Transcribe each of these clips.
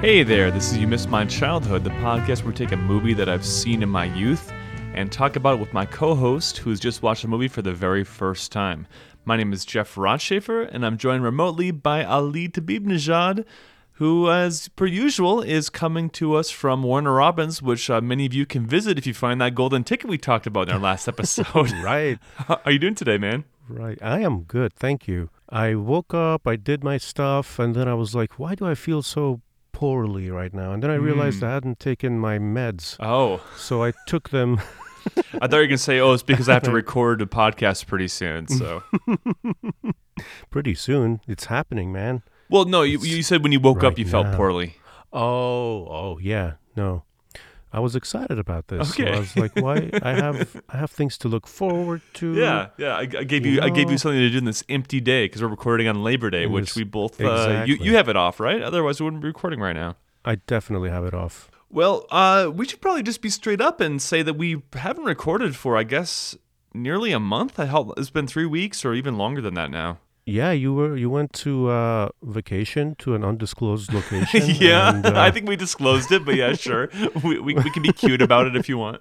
Hey there, this is You Missed My Childhood, the podcast where we take a movie that I've seen in my youth and talk about it with my co host who's just watched the movie for the very first time. My name is Jeff Rothschafer, and I'm joined remotely by Ali Tabibnejad, who, as per usual, is coming to us from Warner Robins, which uh, many of you can visit if you find that golden ticket we talked about in our last episode. Right, How are you doing today, man? right. I am good, thank you. I woke up, I did my stuff, and then I was like, why do I feel so poorly right now? And then I realized Hmm. I hadn't taken my meds. Oh, So I took them. I thought you were going to say, oh, it's because I have to record a podcast pretty soon, so. pretty soon. It's happening, man. Well, no, you, you said when you woke up right you felt now. poorly. Oh, oh yeah. No. I was excited about this. So Okay. I was like, why I have I have things to look forward to. Yeah, yeah. I, I gave You you, I gave you something to do in this empty day because we're recording on Labor Day, In which we both uh, you you have it off, right? Otherwise, we wouldn't be recording right now. I definitely have it off. Well, uh, we should probably just be straight up and say that we haven't recorded for, I guess, nearly a month. I hell, it's been three weeks or even longer than that now. Yeah, you were you went to uh, vacation to an undisclosed location. yeah, and, uh, I think we disclosed it, but yeah, sure. we, we we can be cute about it if you want.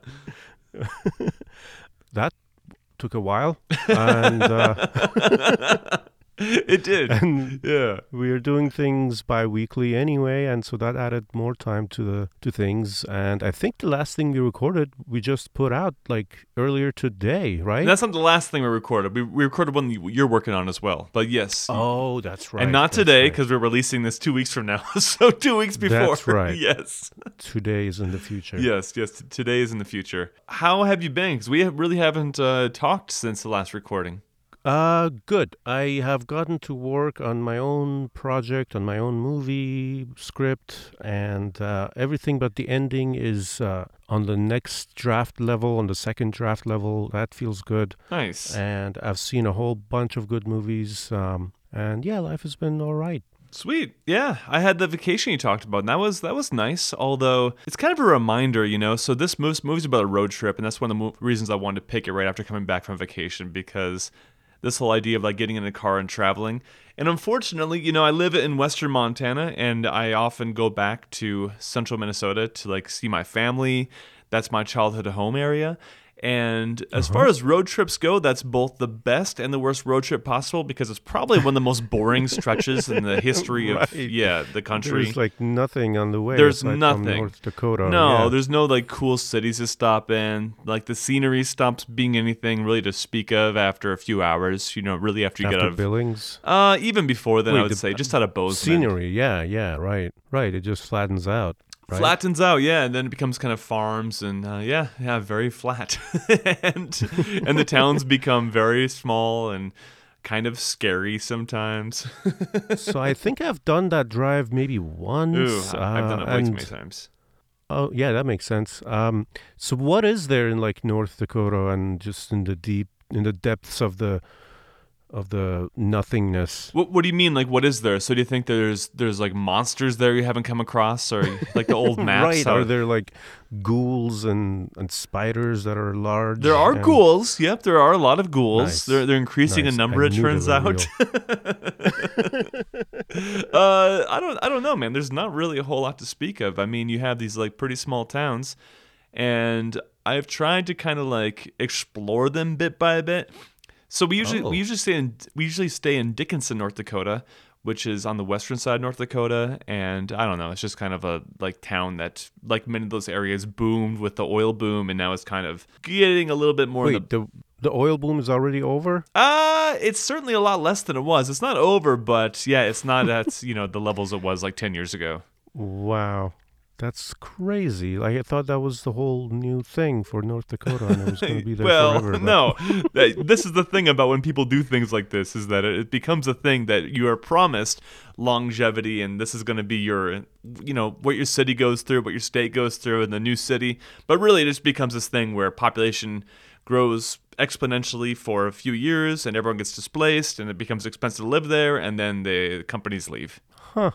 that took a while, and uh, It did. and Yeah. we are doing things bi-weekly anyway, and so that added more time to the to things. And I think the last thing we recorded, we just put out like earlier today, right? That's not the last thing we recorded. We, we recorded one you- you're working on as well. But yes, oh, that's right. and not that's today right. because we're releasing this two weeks from now. so two weeks before. That's right. yes, today is in the future. yes, yes. t- Today is in the future. How have you been? Because we have- really haven't uh, talked since the last recording. Uh, good. I have gotten to work on my own project, on my own movie script, and uh, everything but the ending is uh, on the next draft level, on the second draft level. That feels good. Nice. And I've seen a whole bunch of good movies. Um, and yeah, life has been all right. Sweet. Yeah, I had the vacation you talked about, and that was that was nice. Although it's kind of a reminder, you know. So this movie movie's about a road trip, and that's one of the mo- reasons I wanted to pick it right after coming back from vacation because this whole idea of like getting in a car and traveling. And unfortunately, you know, I live in western Montana, and I often go back to central Minnesota to like see my family. That's my childhood home area. And as far as road trips go, that's both the best and the worst road trip possible because it's probably one of the most boring stretches in the history of yeah the country. There's like nothing on the way. There's nothing. North Dakota. no, yeah. there's no like cool cities to stop in. Like the scenery stops being anything really to speak of after a few hours. You know, really after you after get out of Billings. uh even before then I would the- say just out of Bozeman. Scenery, yeah, yeah, right, right. It just flattens out. Right? Flattens out, yeah, and then it becomes kind of farms and uh, yeah, yeah, very flat, and and the towns become very small and kind of scary sometimes. so I think I've done that drive maybe once. Ooh, I've done it way too many times. Oh, yeah, that makes sense. Um, so what is there in like North Dakota and just in the deep, in the depths of the, of the nothingness? What What do you mean? Like, what is there? So, do you think there's there's like monsters there you haven't come across, or like the old maps? right? how- Are there like ghouls and and spiders that are large? There are and- ghouls. Yep, there are a lot of ghouls. Nice. They're they're increasing Nice. in number. I It turns out. uh, I don't I don't know, man. There's not really a whole lot to speak of. I mean, you have these like pretty small towns, and I've tried to kind of like explore them bit by bit. So we usually Oh. we usually stay in we usually stay in Dickinson, North Dakota, which is on the western side of North Dakota, and I don't know, it's just kind of a like town that like many of those areas boomed with the oil boom, and now it's kind of getting a little bit more. Wait, the, the the oil boom is already over. uh, it's certainly a lot less than it was. It's not over, but yeah, it's not at you know the levels it was like ten years ago. Wow, that's crazy. Like I thought that was the whole new thing for North Dakota, and it was going to be there well, forever. but- no, this is the thing about when people do things like this is that it becomes a thing that you are promised longevity, and this is going to be your, you know, what your city goes through, what your state goes through, in the new city. But really, it just becomes this thing where population grows exponentially for a few years, and everyone gets displaced, and it becomes expensive to live there, and then the companies leave. Huh.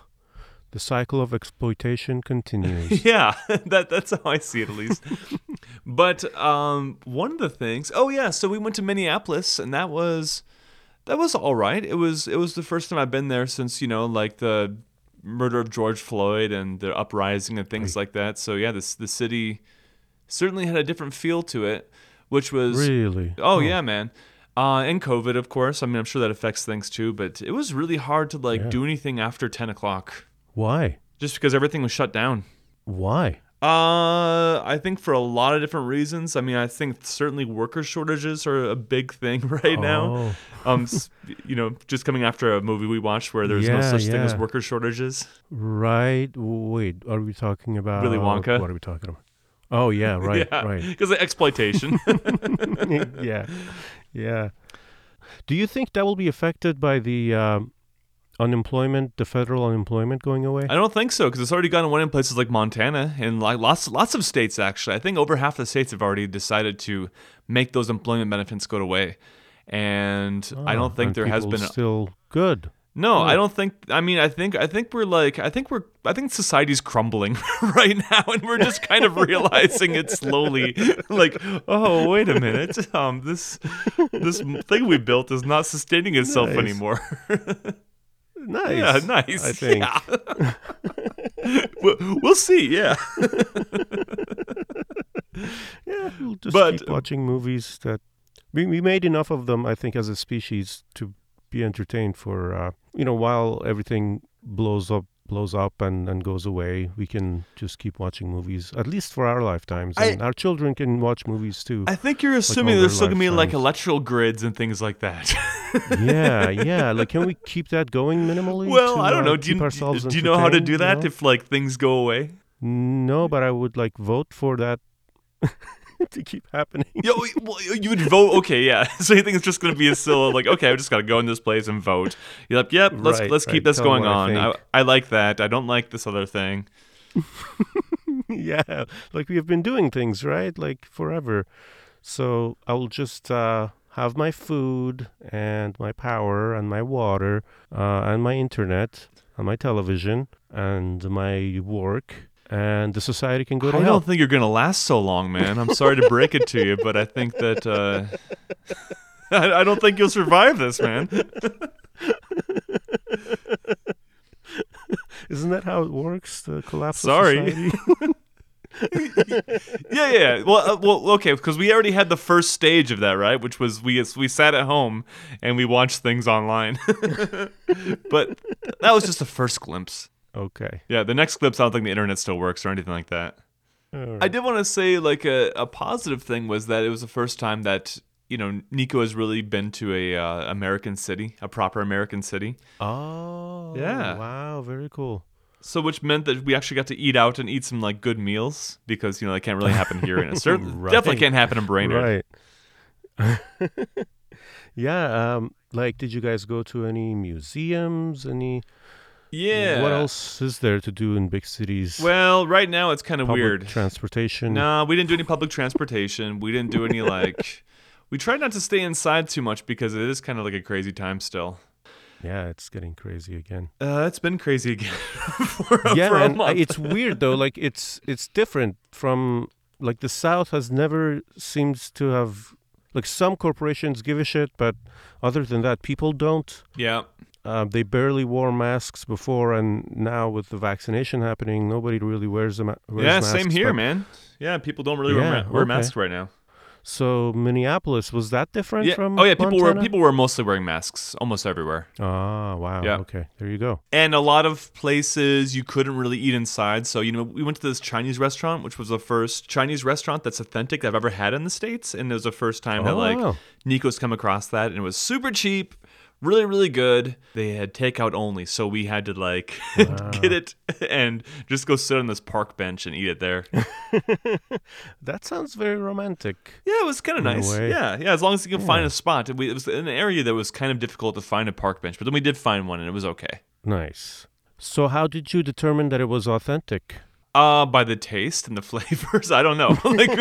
The cycle of exploitation continues. Yeah, that that's how I see it at least. but um, one of the things, oh yeah, so we went to Minneapolis, and that was that was all right. It was it was the first time I've been there since you know like the murder of George Floyd and the uprising and things like that. So yeah, this the city certainly had a different feel to it, which was Really? Oh yeah, man. Uh, and COVID, of course. I mean, I'm sure that affects things too. But it was really hard to like Yeah. do anything after 10 o'clock, Why? just because everything was shut down. Why? Uh, I think for a lot of different reasons. I mean, I think certainly worker shortages are a big thing right now. Oh, Um, you know, just coming after a movie we watched where there's no Yeah, such thing as yeah. worker shortages. right. Wait, are we talking about Willy Wonka? What are we talking about? Oh yeah, right, yeah, right. Because of exploitation. yeah, yeah. Do you think that will be affected by the um, unemployment, the federal unemployment going away? I don't think so because it's already gone away in places like Montana and like lots lots of states actually. I think over half the states have already decided to make those employment benefits go away. And I Oh, don't think there has been still good. No, I Oh. don't think I mean I think I think we're like I think we're I think society's crumbling right now and we're just kind of realizing it slowly like oh wait a minute um this this thing we built is not sustaining itself Nice. anymore. Nice. Yeah, nice. I think. Yeah. we'll, we'll see. Yeah. Yeah, we'll just But- keep watching movies that we we made enough of them. I think as a species to be entertained for uh, you know while everything blows up blows up and, and goes away we can just keep watching movies at least for our lifetimes I- and our children can watch movies too I think you're assuming all there's still gonna be like electrical grids and things like that. yeah yeah like can we keep that going minimally well, to, I don't uh, know. Do you, do you know how to do that you know? if like things go away? no but i would like vote for that to keep happening Yo, well, you would vote. Okay, yeah. So you think it's just going to be a still like, okay, I just got to go in this place and vote. You're like, yep, let's Right, let's right. keep this Tell going what I on. I. I like that. I don't like this other thing. yeah, like we have been doing things, right? Like forever. So I'll just uh, have my food and my power and my water uh, and my internet and my television and my work, and the society can go to I hell. don't think you're going to last so long, man. I'm sorry to break it to you, but I think that uh, I, I don't think you'll survive this, man. Isn't that how it works? The collapse Sorry. Yeah, yeah. Well, uh, well, okay, because we already had the first stage of that, right? Which was we we sat at home and we watched things online. but that was just the first glimpse. Okay. Yeah, the next glimpse, I don't think the internet still works or anything like that. All I did want to say like a, a positive thing was that it was the first time that you know Nico has really been to a uh, American city, a proper American city. Oh. Yeah. Wow. Very cool. So which meant that we actually got to eat out and eat some like good meals because you know that can't really happen here in a certain Right. definitely can't happen in Brainerd. Right. yeah. Um. Like, did you guys go to any museums? Any? Yeah. What else is there to do in big cities? Well, right now it's kind of Public weird. Transportation. No, we didn't do any public transportation. We didn't do any like. We tried not to stay inside too much because it is kind of like a crazy time still. Yeah, it's getting crazy again. Uh, it's been crazy again for, yeah, for a and uh, month. it's weird though. Like, it's it's different from like the South has never seems to have like some corporations give a shit, but other than that, people don't. yeah. Uh, they barely wore masks before, and now with the vaccination happening, nobody really wears them. Wears Yeah, masks, same here, but- man. Yeah, people don't really wear, Yeah, ma- wear okay. masks right now. So Minneapolis was that different Yeah. from? Oh yeah, people were people were mostly wearing masks almost everywhere. Ah, wow. Yeah. Okay, there you go. And a lot of places you couldn't really eat inside. So, you know, we went to this Chinese restaurant, which was the first Chinese restaurant that's authentic I've ever had in the States. And it was the first time that, Oh, like, wow. Nico's come across that. And it was super cheap, really, really good. They had takeout only. So we had to, like, get it and just go sit on this park bench and eat it there. That sounds very romantic. Yeah, it was kind of nice. Yeah, yeah. As long as you can find a spot. We, it was in an area that was kind of difficult to find a park bench, but then we did find one, and it was okay. Nice. So how did you determine that it was authentic? Uh, by the taste and the flavors, I don't know. like,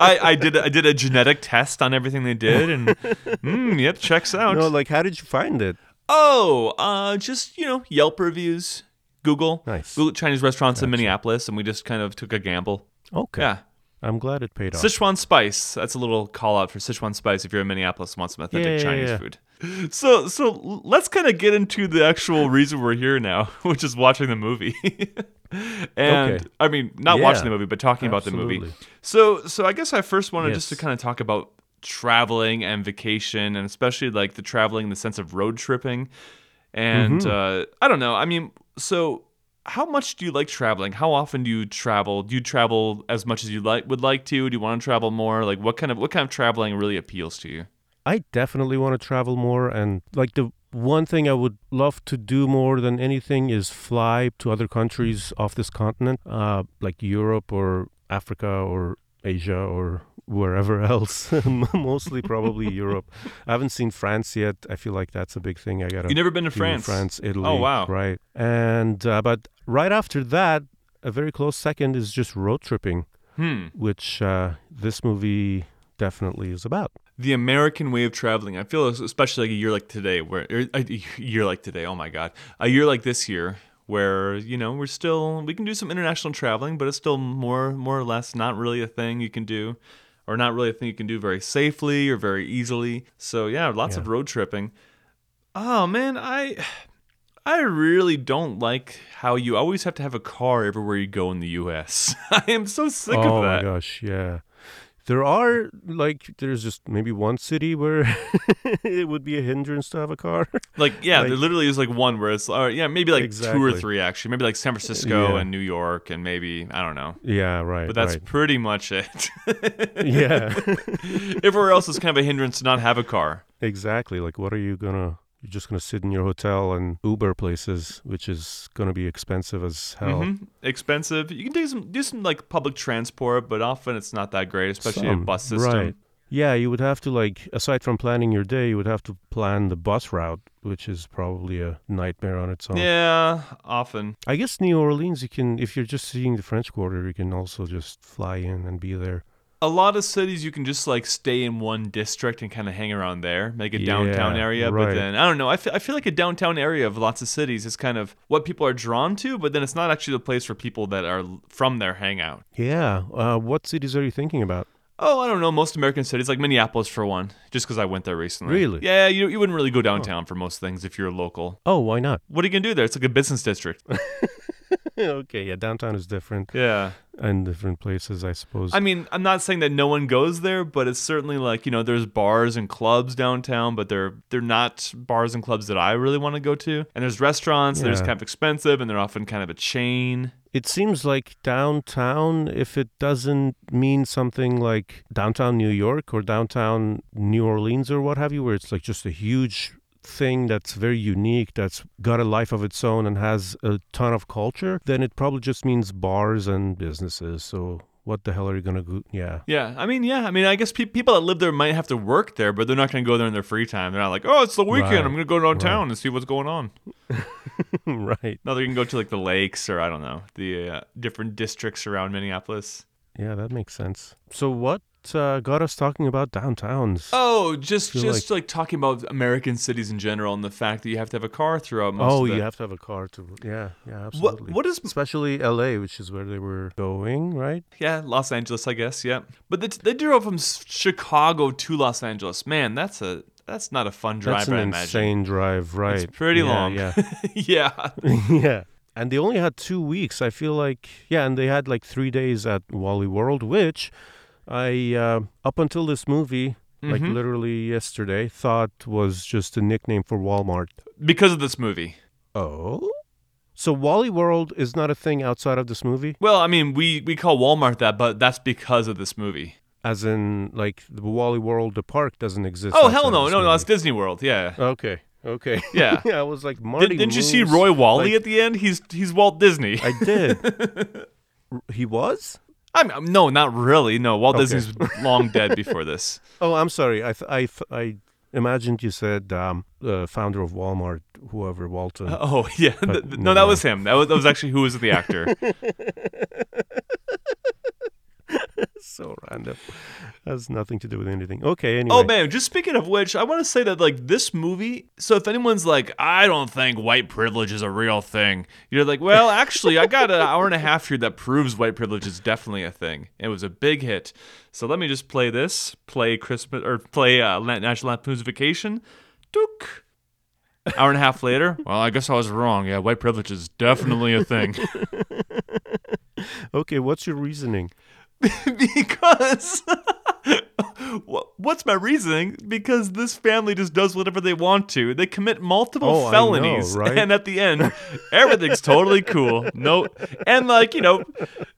I, I did I did a genetic test on everything they did, and mm, yep, checks out. No, like how did you find it? oh, uh, just you know, Yelp reviews, Google, Nice. Google Chinese restaurants in Minneapolis, and we just kind of took a gamble. Okay. Yeah, I'm glad it paid off. Sichuan spice. That's a little call out for Sichuan spice if you're in Minneapolis and want some authentic Yeah, yeah, Chinese yeah. food. So so let's kind of get into the actual reason we're here now, which is watching the movie. and Okay. I mean, not Yeah, watching the movie, but talking about the movie. So so I guess I first wanted just to kind of talk about traveling and vacation and especially like the traveling in the sense of road tripping. And Mm-hmm. uh I don't know. I mean, so how much do you like traveling? How often do you travel? Do you travel as much as you like would like to? Do you want to travel more? Like what kind of what kind of traveling really appeals to you? I definitely want to travel more, and like the one thing I would love to do more than anything is fly to other countries off this continent, uh, like Europe or Africa or Asia or wherever else. Mostly probably Europe. I haven't seen France yet. I feel like that's a big thing. I gotta You've never been to France? France, Italy. Oh, wow. Right, and uh, but right after that, a very close second is just road tripping, Hmm. which uh, this movie definitely is about. The American way of traveling. I feel especially like a year like today, where er, a year like today. Oh my God, a year like this year, where you know we're still we can do some international traveling, but it's still more more or less not really a thing you can do, or not really a thing you can do very safely or very easily. So yeah, lots of road tripping. Oh man, I. I really don't like how you always have to have a car everywhere you go in the U.S. I am so sick oh of that. Oh my gosh, yeah. There are like there's just maybe one city where it would be a hindrance to have a car. Like yeah, Like- there literally is like one where it's uh, yeah maybe like two or three actually maybe like San Francisco Yeah. and New York and maybe I don't know, yeah, right. but that's right. pretty much it. yeah, Everywhere else is kind of a hindrance to not have a car. exactly. Like, what are you gonna? You're just gonna sit in your hotel and Uber places, which is gonna be expensive as hell. hmm Expensive. You can do some do some like public transport, but often it's not that great, especially a bus system. Right. Yeah, you would have to like aside from planning your day, you would have to plan the bus route, which is probably a nightmare on its own. Yeah, often. I guess New Orleans, you can if you're just seeing the French Quarter, you can also just fly in and be there. A lot of cities you can just like stay in one district and kind of hang around there, make a downtown Yeah, area. But then I don't know. I feel, I feel like a downtown area of lots of cities is kind of what people are drawn to, but then it's not actually the place for people that are from there hang out. Yeah. Uh, what cities are you thinking about? Oh, I don't know. Most American cities, like Minneapolis for one, just because I went there recently. Really? Yeah, you, you wouldn't really go downtown for most things if you're local. Oh, why not? What are you gonna do there? It's like a business district. okay, yeah, downtown is different yeah. and different places, I suppose. I mean, I'm not saying that no one goes there, but it's certainly like you know, there's bars and clubs downtown, but they're they're not bars and clubs that I really want to go to. And there's restaurants, and they're just kind of expensive, and they're often kind of a chain. it seems like downtown, if it doesn't mean something like downtown New York or downtown New Orleans or what have you, where it's like just a huge thing that's very unique, that's got a life of its own and has a ton of culture, then it probably just means bars and businesses. So what the hell are you gonna go? Yeah. Yeah, I mean, yeah, I mean, I guess pe- people that live there might have to work there, but they're not to go there in their free time. They're not like, oh, it's the weekend, Right, I'm to go downtown and see what's going on. right. No, they can go to like the lakes or I don't know the uh, different districts around Minneapolis. Yeah, that makes sense. So what uh, got us talking about downtowns? Oh, just just like, talking about American cities in general and the fact that you have to have a car throughout most Oh, of the. you have to have a car to. Yeah, yeah, what absolutely. what is Especially L.A., which is where they were going, right? yeah Los Angeles I guess yeah, but they, they drove from Chicago to Los Angeles. Man, that's a that's not a fun drive. That's an I imagine insane drive, right? it's pretty Yeah, long. Yeah, yeah. yeah. And they only had two weeks. I feel like, yeah, and they had like three days at Wally World, which I, uh, up until this movie, like Mhm. literally yesterday, thought was just a nickname for Walmart. because of this movie. Oh. So Wally World is not a thing outside of this movie, Well, I mean, we we call Walmart that, but that's because of this movie. as in like the Wally World, the park doesn't exist. Oh hell of no, this no, no, it's Disney World. Yeah. Okay. Okay. Yeah. yeah. I was like, Marty. Did, didn't you see Roy Wally like- at the end? He's he's Walt Disney. I did. He was. I'm, I'm- no, not really. No, Walt Okay. Disney's long dead before this. Oh, I'm sorry. I th- I th- I imagined you said um, the founder of Walmart, whoever Walton. Oh yeah, But no, never that was him. That was, that was actually who was the actor. so random. Has nothing to do with anything. Okay. Anyway. Oh man, just speaking of which, I want to say that like this movie. So if anyone's like, I don't think white privilege is a real thing, you're like, well, actually, I got an hour and a half here that proves white privilege is definitely a thing. It was a big hit. So let me just play this. Play Christmas or play uh, National Lampoon's Vacation. Dook. Hour and a half later, well, I guess I was wrong. Yeah, white privilege is definitely a thing. Okay, what's your reasoning? because what's my reasoning? Because this family just does whatever they want to. They commit multiple Oh, I know, felonies, right? and at the end, everything's totally cool. No, and like you know,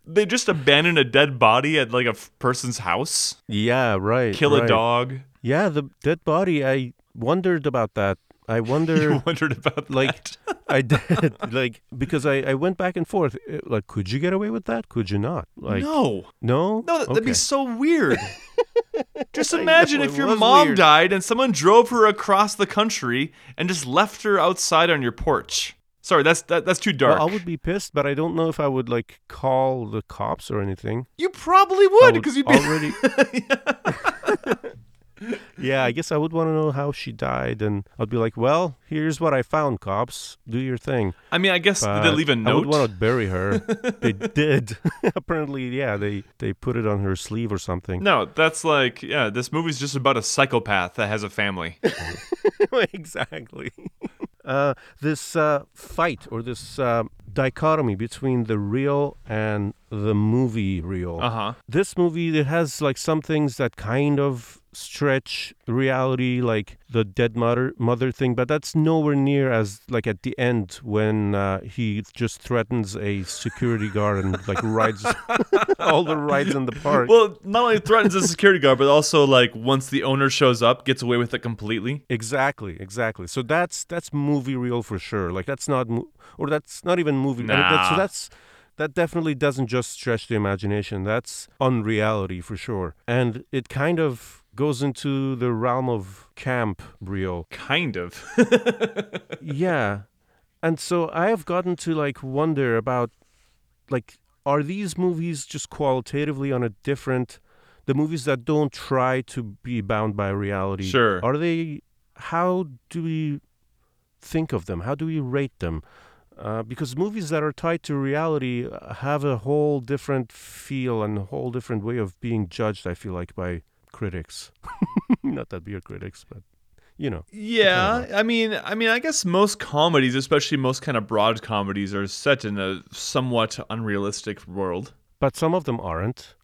they just abandon a dead body at like a f- person's house, Yeah, right. kill a dog. Yeah, the dead body. I wondered about that. I wonder. You wondered about like that. I did like because I, I went back and forth. Uh, Like, could you get away with that? Could you not? Like, no, no, no, that, would be so weird. Just imagine if your mom weird. died and someone drove her across the country and just left her outside on your porch. Sorry, that's that, that's too dark. Well, I would be pissed, but I don't know if I would like call the cops or anything. You probably would would because you'd be already. yeah, I guess I would want to know how she died, and I'd be like, "Well, here's what I found, cops. Do your thing." I mean, I guess did they leave a note? I would want to bury her. they did. Apparently, yeah. They they put it on her sleeve or something. No, that's like yeah. This movie's just about a psychopath that has a family. exactly. Uh, this uh, fight or this uh, dichotomy between the real and the movie real. Uh huh. This movie it has like some things that kind of stretch reality, like the dead mother mother thing, but that's nowhere near as like at the end when uh, he just threatens a security guard and like rides all the rides in the park. Well, not only threatens the security guard, but also like once the owner shows up, gets away with it completely. Exactly, exactly. So that's that's movie real for sure. Like that's not, mo- or that's not even movie. I mean, so that's that definitely doesn't just stretch the imagination. That's unreality for sure, and it kind of goes into the realm of camp real. Kind of. yeah, and so I have gotten to like wonder about, like, are these movies just qualitatively on a different? The movies that don't try to be bound by reality. Sure. Are they? How do we think of them? How do we rate them? Uh, because movies that are tied to reality uh, have a whole different feel and a whole different way of being judged. I feel like by critics, not that beer critics, but you know. Yeah, I mean, I mean, I guess most comedies, especially most kind of broad comedies, are set in a somewhat unrealistic world. But some of them aren't.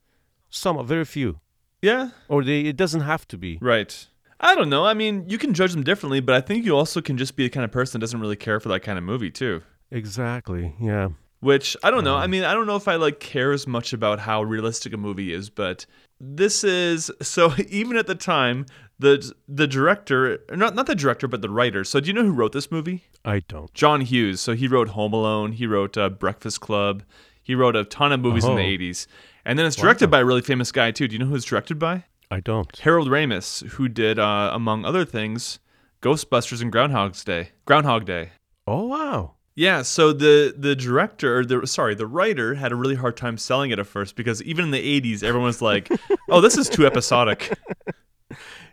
Some, are very few, Yeah, or they. It doesn't have to be. right. I don't know. I mean, you can judge them differently, but I think you also can just be the kind of person that doesn't really care for that kind of movie too. Exactly. Yeah. Which I don't know. I mean, I don't know if I like care as much about how realistic a movie is, but this is so. Even at the time, the the director, not not the director, but the writer. So, do you know who wrote this movie? I don't. John Hughes. So he wrote Home Alone. He wrote uh, Breakfast Club. He wrote a ton of movies in the Oh. '80s, and then it's directed by a really famous guy too. Do you know who it's directed by? I don't. Harold Ramis, who did, uh, among other things, Ghostbusters and Groundhog's Day. Groundhog Day. Oh wow. Yeah, so the the director, or the sorry, the writer had a really hard time selling it at first because even in the '80s, everyone was like, "Oh, this is too episodic."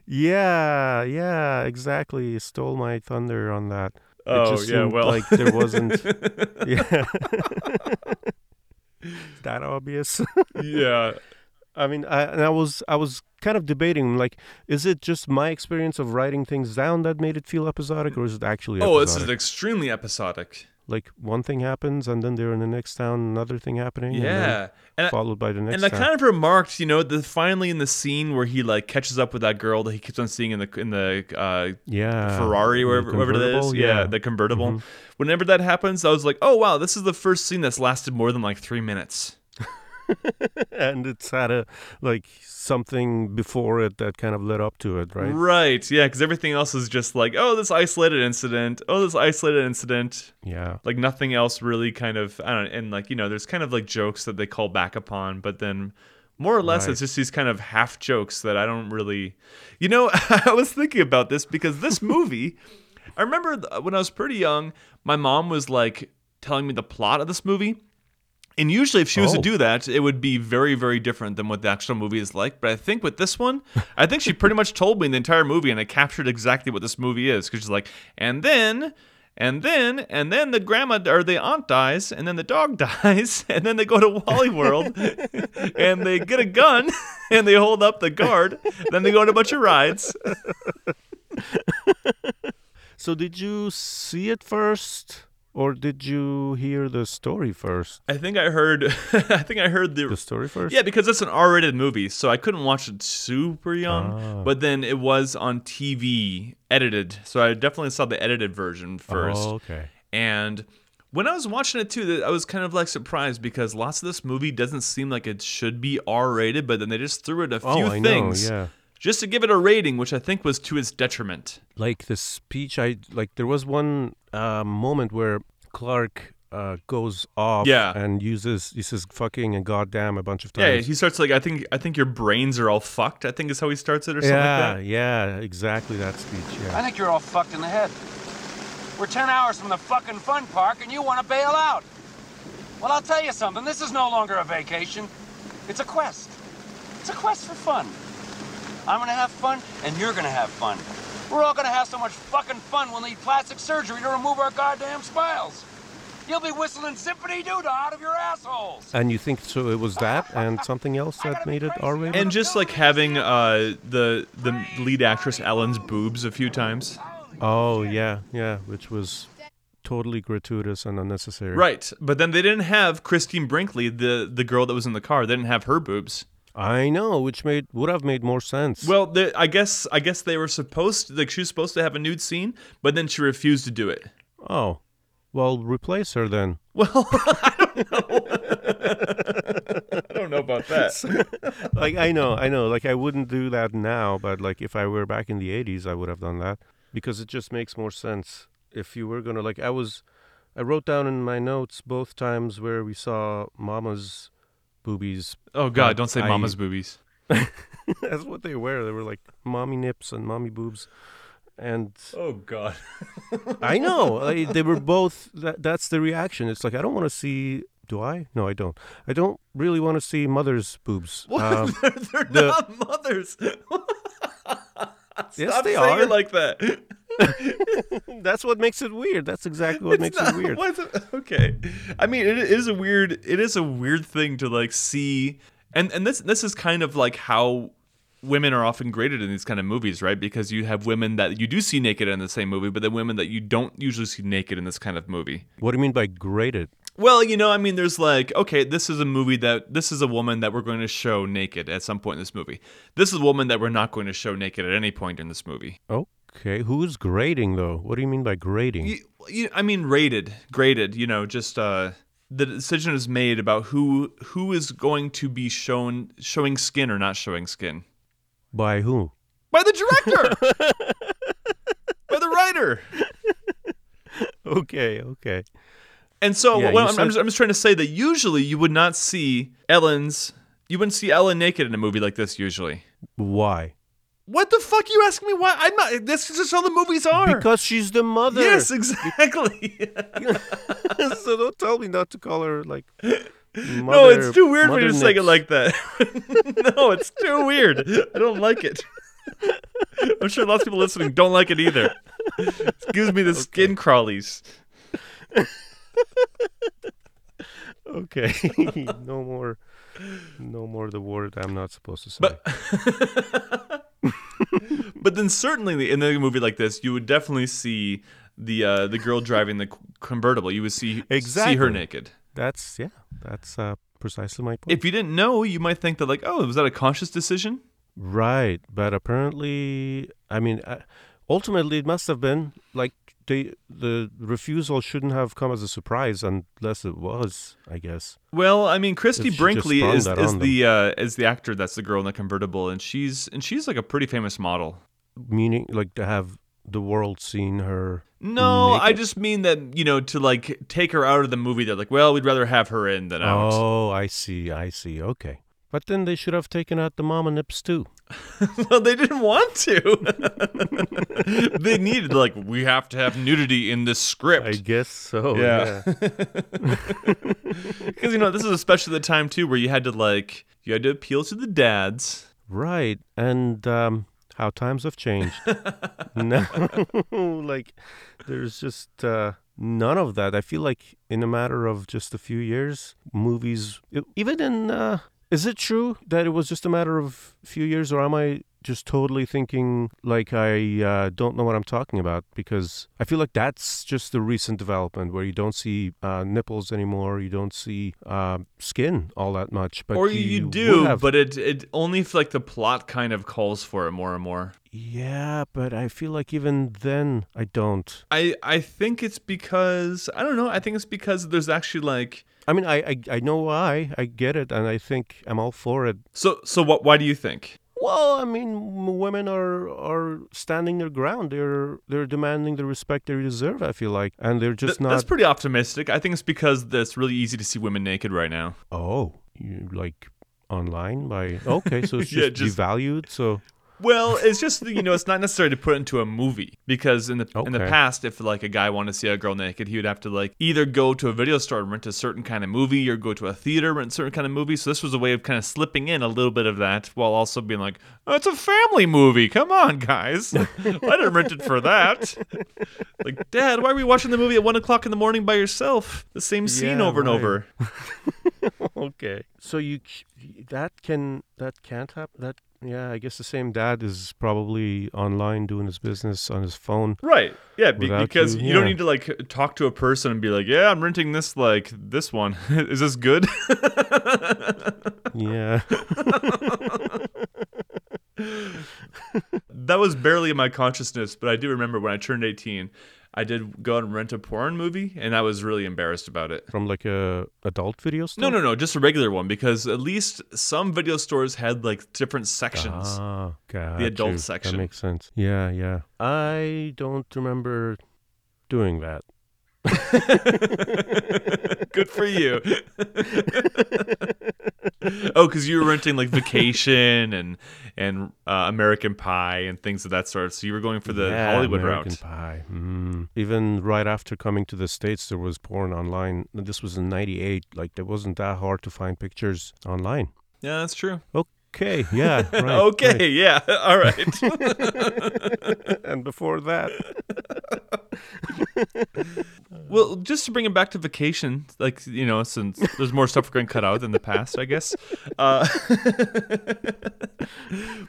Yeah, yeah, exactly. Stole my thunder on that. Oh, yeah, well. like there wasn't. yeah. Is that obvious? yeah, I mean, I, and I was I was kind of debating like, is it just my experience of writing things down that made it feel episodic, or is it actually Oh, this is extremely episodic. like one thing happens and then they're in the next town, another thing happening, Yeah, and I, followed by the next and I town. kind of remarked, you know, the finally in the scene where he like catches up with that girl that he keeps on seeing in the in the uh, yeah, Ferrari, wherever, wherever it is. convertible, Yeah, the convertible. Mhm. Whenever that happens, I was like, oh wow, this is the first scene that's lasted more than like three minutes. and it's had a like something before it that kind of led up to it, right? Right. Yeah, because everything else is just like, oh, this isolated incident. Oh, this isolated incident. Yeah. Like nothing else really kind of. I don't. know, And like you know, there's kind of like jokes that they call back upon, but then. More or less, Right. it's just these kind of half jokes that I don't really. You know, I was thinking about this because this movie, I remember when I was pretty young, my mom was like telling me the plot of this movie. And usually, if she was to Oh. do that, it would be very, very different than what the actual movie is like. But I think with this one, I think she pretty much told me the entire movie, and I captured exactly what this movie is. Because she's like, and then, and then, and then the grandma or the aunt dies, and then the dog dies, and then they go to Wally World, and they get a gun, and they hold up the guard. Then they go on a bunch of rides. So did you see it first, or did you hear the story first? I think I heard. I think I heard The the. story first. Yeah, because it's an R-rated movie, so I couldn't watch it super young. Ah. But then it was on TV, edited, so I definitely saw the edited version first. Oh, okay. And when I was watching it too, I was kind of like surprised because lots of this movie doesn't seem like it should be R-rated, but then they just threw it a few oh, things know. Yeah. just to give it a rating, which I think was to its detriment. Like the speech, I like. There was one uh, moment where Clark uh, goes off. Yeah. And uses he says "fucking" and "goddamn" a bunch of times. Yeah, he starts like I think I think your brains are all fucked. I think is how he starts it or something yeah, like that. yeah, exactly that speech. Yeah. I think you're all fucked in the head. We're 10 hours from the fucking fun park and you want to bail out. Well, I'll tell you something. This is no longer a vacation. It's a quest. It's a quest for fun. I'm gonna have fun and you're gonna have fun. We're all gonna have so much fucking fun we'll need plastic surgery to remove our goddamn smiles. You'll be whistling Symphony Doodah out of your assholes. And you think so? It was that and something else that made it R-rated. And just like having uh, the the lead actress Ellen's boobs a few times. Oh yeah, yeah, which was totally gratuitous and unnecessary. Right, but then they didn't have Christie Brinkley, the the girl that was in the car. They didn't have her boobs. I know, which made would have made more sense. Well, the, I guess I guess they were supposed like she was supposed to have a nude scene, but then she refused to do it. oh, well, replace her then. Well, I don't know. I don't know about that. like I know, I know. Like I wouldn't do that now, but like if I were back in the '80s, I would have done that because it just makes more sense. If you were gonna like, I was, I wrote down in my notes both times where we saw Mama's boobies. Oh God, don't say I- mama's boobies. That's what they wear. They were like mommy nips and mommy boobs, and Oh God. I know I, they were both. That, that's the reaction. It's like I don't want to see. Do I? No, I don't. I don't really want to see mother's boobs. What? Um, they're they're the- not mothers. Yes, Stop they saying are. it like that. that's what makes it weird. That's exactly what It's makes not- it weird. it- okay, I mean, it is a weird. It is a weird thing to like see, and and this this is kind of like how women are often graded in these kind of movies, right? Because you have women that you do see naked in the same movie, but then women that you don't usually see naked in this kind of movie. What do you mean by graded? Well, you know, I mean, there's like, okay, this is a movie that this is a woman that we're going to show naked at some point in this movie. This is a woman that we're not going to show naked at any point in this movie. Okay, who's grading though? What do you mean by grading? You, you, I mean, rated, graded. You know, just uh, the decision is made about who who is going to be shown showing skin or not showing skin by who? by the director, by the writer. Okay, okay. And so Yeah, well, I'm, said- I'm, just, I'm just trying to say that usually you would not see Ellen's, you wouldn't see Ellen naked in a movie like this usually. Why? What the fuck? You asking me why? I'm not. This is just how the movies are. Because she's the mother. yes, exactly. so don't tell me not to call her like. Mother, no, it's too weird when mother you're saying it like that. no, it's too weird. I don't like it. I'm sure lots of people listening don't like it either. It gives me the skin crawlies. Okay, no more, no more the word I'm not supposed to say. But but then certainly in a movie like this, you would definitely see the uh, the girl driving the convertible. You would see exactly. see her naked. that's yeah, that's uh, precisely my point. If you didn't know, you might think that like, oh, was that a conscious decision? Right, but apparently, I mean, uh, ultimately, it must have been like they the refusal shouldn't have come as a surprise unless it was, I guess. Well, I mean, Christie If she just Brinkley is, is the uh, is the actor that's the girl in the convertible, and she's and she's like a pretty famous model. Meaning, like to have the world seen her. No, I just mean that you know to like take her out of the movie. They're like, well, we'd rather have her in than out. Oh, I see, I see. Okay, but then they should have taken out the mama nips too. well, they didn't want to. they needed like we have to have nudity in this script. I guess so. Yeah. because you know this is especially the time too where you had to like you had to appeal to the dads. Right, and um, how times have changed. no, like there's just uh, none of that. I feel like in a matter of just a few years, movies, even in. Uh, is it true that it was just a matter of a few years, or am I just totally thinking like I uh, don't know what I'm talking about because I feel like that's just the recent development where you don't see uh, nipples anymore, you don't see uh, skin all that much. But or you, you do, but it it only if like the plot kind of calls for it more and more. yeah, but I feel like even then I don't. I I think it's because I don't know. I think it's because there's actually like I mean, I, I I know why. I get it, and I think I'm all for it. so so what? Why do you think? Well, I mean, women are are standing their ground. They're they're demanding the respect they deserve. I feel like, and they're just Th- not. That's pretty optimistic. I think it's because it's really easy to see women naked right now. oh, you like online by okay, so it's just, Yeah, just- devalued. So Well, it's just you know, it's not necessary to put into a movie because in the in the past, if like a guy wanted to see a girl naked, he would have to like either go to a video store and rent a certain kind of movie, or go to a theater rent a certain kind of movie. So this was a way of kind of slipping in a little bit of that while also being like, oh, "It's a family movie. Come on, guys, I didn't rent it for that." like, Dad, why are we watching the movie at one o'clock in the morning by yourself? The same scene Yeah, over and over. okay, so you that can that can't happen. That yeah, I guess the same dad is probably online doing his business on his phone. Right. Yeah, be- because you- you, don't need to like talk to a person and be like, "Yeah, I'm renting this like this one. Is this good?" Yeah. that was barely in my consciousness, but I do remember when I turned 18, I did go and rent a porn movie, and I was really embarrassed about it. From like a adult video store. No, no, no, just a regular one because at least some video stores had like different sections. Ah, got the adult you. section. That makes sense. Yeah, yeah. I don't remember doing that. Good for you. oh, because you were renting like Vacation and and uh, American Pie and things of that sort. So you were going for the yeah, Hollywood American route. Pie. Mm. Even right after coming to the states, there was porn online. This was in '98. Like, it wasn't that hard to find pictures online. Yeah, that's true. Okay, yeah, right. okay, right. yeah, all right. and before that, well, just to bring it back to Vacation, like you know, since there's more stuff we're going to cut out than the past, I guess. Uh,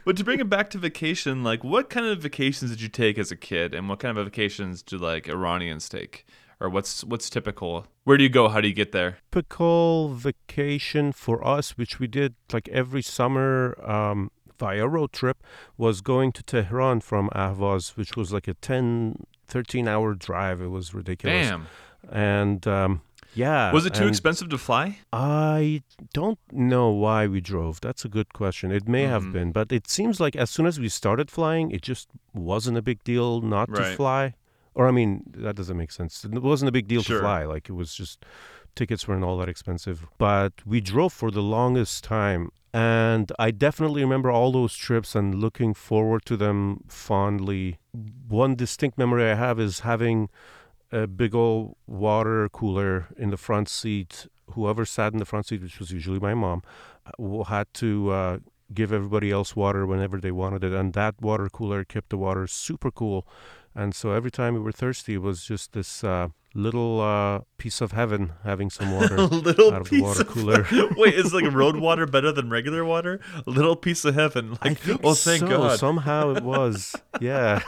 but to bring it back to Vacation, like what kind of vacations did you take as a kid, and what kind of vacations do like Iranians take? Or what's what's typical? Where do you go? How do you get there? typical vacation for us, which we did like every summer um, via road trip, was going to Tehran from Ahvaz, which was like a 10, 13 hour drive. It was ridiculous. Damn. And um, yeah. Was it too expensive to fly? I don't know why we drove. That's a good question. It may Mhm. have been, but it seems like as soon as we started flying, it just wasn't a big deal not to fly. Or I mean, that doesn't make sense. It wasn't a big deal Sure. to fly. Like it was just tickets weren't all that expensive. But we drove for the longest time. And I definitely remember all those trips and looking forward to them fondly. One distinct memory I have is having a big old water cooler in the front seat. Whoever sat in the front seat, which was usually my mom, uh, had to uh, give everybody else water whenever they wanted it. And that water cooler kept the water super cool. And so every time we were thirsty, it was just this uh, little uh, piece of heaven having some water. A little out of the water cooler. Wait, is like road water better than regular water? A little piece of heaven. Like, oh, thank so. God. Somehow it was. Yeah.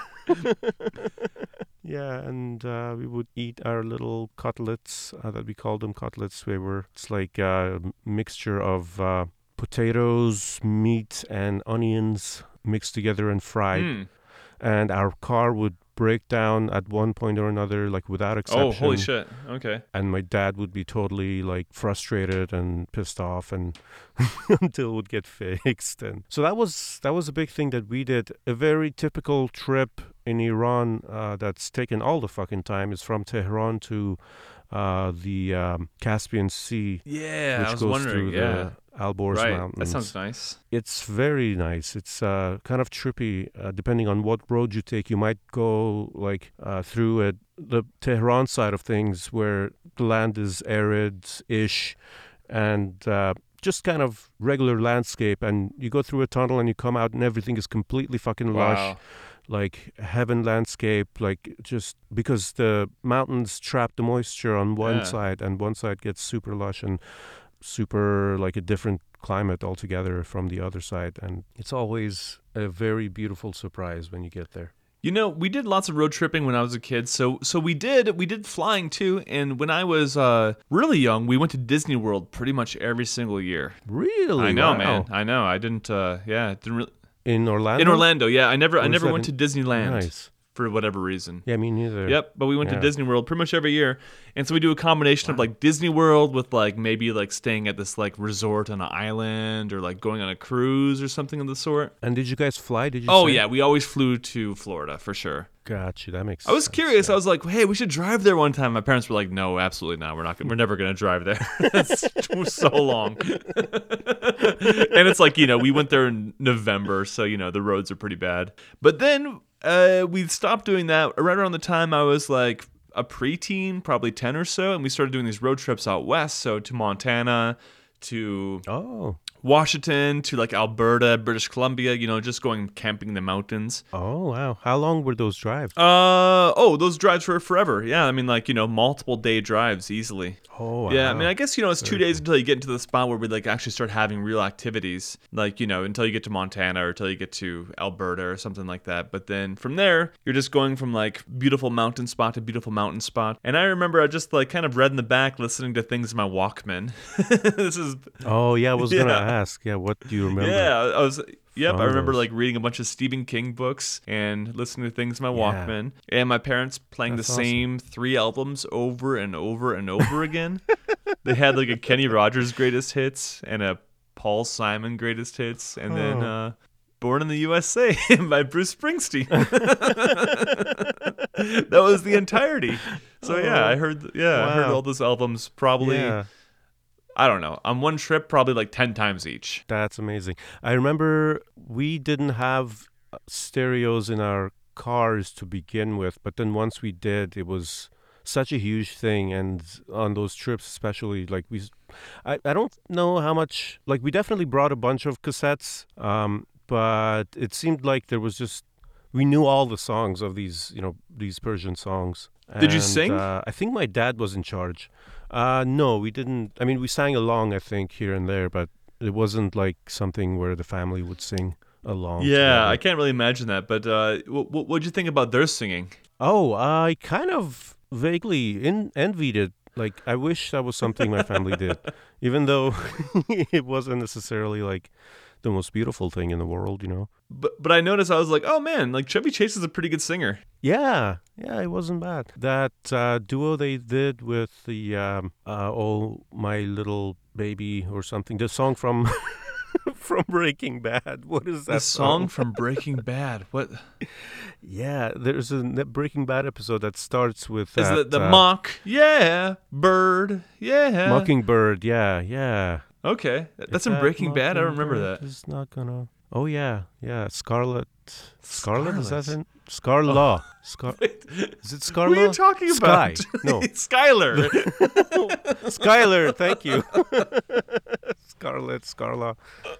yeah, and uh, we would eat our little cutlets uh, that we called them cutlets. They were it's like a mixture of uh, potatoes, meat, and onions mixed together and fried. Mm. And our car would break down at one point or another, like without exception. Oh, holy shit. Okay. and my dad would be totally like frustrated and pissed off and until it would get fixed and so that was that was a big thing that we did a very typical trip in iran uh, that's taken all the fucking time is from tehran to uh, the um, caspian sea Yeah, which I was goes wondering. through Yeah. the alborz Right. mountains That sounds nice. it's very nice. It's uh, kind of trippy. Uh, depending on what road you take, you might go like uh, through it, the Tehran side of things, where the land is arid-ish, and uh, just kind of regular landscape. And you go through a tunnel and you come out, and everything is completely fucking lush Wow. Like heaven landscape like just because the mountains trap the moisture on one Yeah. side and one side gets super lush and super like a different climate altogether from the other side, and it's always a very beautiful surprise when you get there. You know, we did lots of road tripping when I was a kid. So so we did we did flying too. And when I was uh, really young, we went to Disney World pretty much every single year. Really? I know, Wow. man. I know. I didn't. Uh, yeah, didn't really. In Orlando. In Orlando, yeah. I never I never went in- to Disneyland Nice. for whatever reason. Yeah, me neither. Yep, but we went Yeah. to Disney World pretty much every year, and so we do a combination of like Disney World with like maybe like staying at this like resort on an island or like going on a cruise or something of the sort. And did you guys fly? Did you? Oh say? yeah, we always flew to Florida for sure. Got you. That makes. I was sense, curious. yeah. I was like, "Hey, we should drive there one time." My parents were like, "No, absolutely not. We're not. Gonna, we're never going to drive there. it's so long." and it's like you know, we went there in November, so you know the roads are pretty bad. But then uh, we stopped doing that right around the time I was like a preteen, probably ten or so, and we started doing these road trips out west, so to Montana, to Oh. Washington, to like Alberta, British Columbia. You know, just going camping in the mountains. Oh wow. How long were those drives? Uh oh, those drives were forever. Yeah, I mean like you know multiple day drives easily. oh. wow. Yeah, I mean I guess you know it's two days until you get into the spot where we like actually start having real activities. Like you know until you get to Montana or until you get to Alberta or something like that. But then from there you're just going from like beautiful mountain spot to beautiful mountain spot. And I remember I just like kind of read in the back listening to things in my Walkman. this is Oh yeah, I was gonna Yeah. Ask. Yeah, what do you remember? yeah, I was. Yep, I remember like reading a bunch of Stephen King books and listening to things in my Yeah. Walkman, and my parents playing That's the awesome. same three albums over and over and over again. they had like a Kenny Rogers greatest hits and a Paul Simon greatest hits, and then Oh. uh, Born in the USA by Bruce Springsteen. that was the entirety. So yeah, I heard. Yeah, I heard Oh. All those albums probably. Yeah, I don't know. On one trip, probably like ten times each. that's amazing. I remember we didn't have uh, stereos in our cars to begin with, but then once we did, it was such a huge thing. And on those trips, especially, like we, I, I don't know how much. Like we definitely brought a bunch of cassettes, um, but it seemed like there was just we knew all the songs of these, you know, these Persian songs. Did you sing? Uh, I think my dad was in charge. Uh, no, we didn't. I mean, we sang along, I think, here and there, but it wasn't like something where the family would sing along. Yeah, I can't really imagine that. But uh, what what'd you think about their singing? Oh, I kind of vaguely in, envied it. Like, I wish that was something my family did, even though it wasn't necessarily like the most beautiful thing in the world, you know? But but I noticed I was like, oh man, like Chevy Chase is a pretty good singer. Yeah, yeah, it wasn't bad. That uh, duo they did with the um, uh, "Oh My Little Baby" or something, the song from from Breaking Bad. What is that The song from Breaking Bad. What? Yeah, there's a Breaking Bad episode that starts with that, the the uh, mock? Yeah, bird. Yeah, Mockingbird. Yeah, yeah. Okay, that's If in that Breaking Bad. I remember that. that. Is not gonna. Oh yeah, yeah. Scarlet. Scarlet is that Scarlet. in? Scarlaw. Scar. Is it Scarlaw? What are you talking about? Sky. No, Skyler. Skylar. Thank you. Scarlet. Scarla.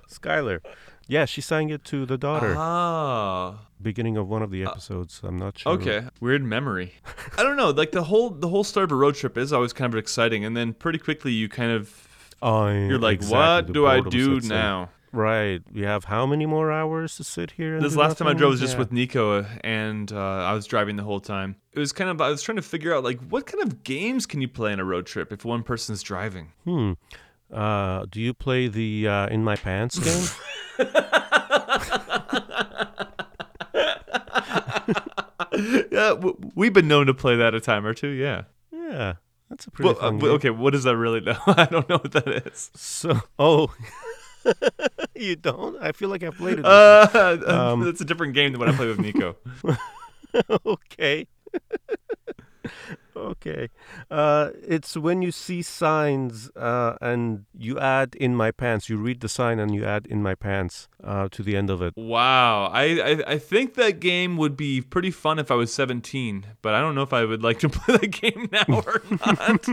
Skylar. Yeah, she sang it to the daughter. Ah. Beginning of one of the episodes. I'm not sure. Okay, weird memory. I don't know. Like the whole the whole start of a road trip is always kind of exciting, and then pretty quickly you kind of Oh, you're like, exactly, what the do I boredom do sets in. now? Right. We have how many more hours to sit here? And This do last time I nothing? drove was just Yeah. with Nico, and uh, I was driving the whole time. It was kind of I was trying to figure out like what kind of games can you play on a road trip if one person's driving. Hmm. Uh, do you play the uh, in my pants game? yeah, w- we've been known to play that a time or two. Yeah. yeah, that's a pretty Well, uh, fun w- game. okay, what does that really know? I don't know what that is. So, oh, you don't? I feel like I've played it. Uh, Um, that's a different game than what I play with Nico. okay. Okay. Uh, it's when you see signs uh, and you add in my pants. You read the sign and you add in my pants uh, to the end of it. Wow, I, I I think that game would be pretty fun if I was 17, but I don't know if I would like to play that game now or not.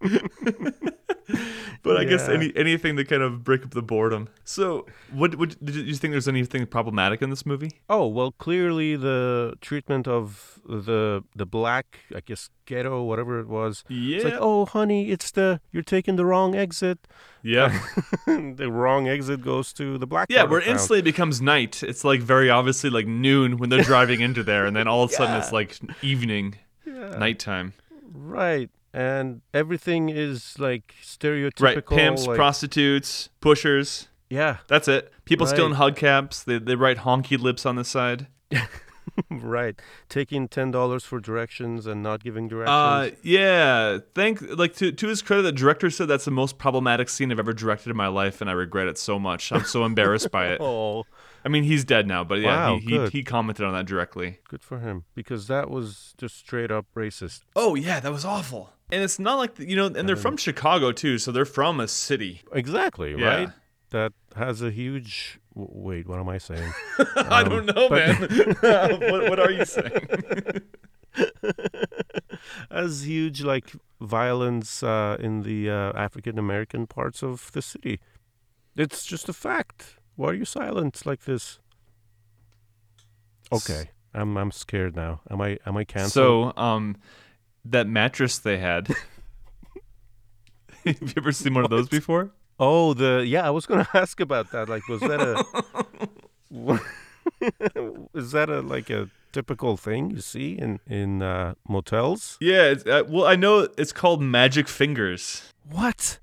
but I Yeah. guess any anything to kind of break up the boredom. So, what what did you, you think there's anything problematic in this movie? Oh well, clearly the treatment of the the black, I guess ghetto, whatever it was. Yeah. It's like, oh honey, it's the you're taking the wrong exit. yeah. the wrong exit goes to the black. Yeah, where instantly it becomes night. It's like very obviously like noon when they're driving into there, and then all of a sudden it's like evening, nighttime. Right. And everything is like stereotypical. Right. Pimps, like- prostitutes, pushers. Yeah, That's it. People stealing Right. hubcaps. They, they write honky lips on the side. right. Taking ten dollars for directions and not giving directions. Uh, yeah. Thank like to to his credit, the director said that's the most problematic scene I've ever directed in my life, and I regret it so much. I'm so embarrassed by it. oh, I mean, he's dead now, but yeah, Wow, he, he he commented on that directly. good for him because that was just straight up racist. Oh yeah, that was awful. And it's not like you know, and they're from Chicago too, so they're from a city. Exactly. Yeah. Right. That has a huge. Wait, what am I saying? I don't know, but- man. what, what are you saying? has huge like violence uh, in the uh, African American parts of the city. It's just a fact. Why are you silent like this? Okay, I'm I'm scared now. Am I am I canceled? So, um, that mattress they had. Have you ever seen one of those before? Oh, the yeah, I was gonna ask about that. Like, was that a is that a like a typical thing you see in in uh, motels? Yeah. It's, uh, well, I know it's called Magic Fingers. What?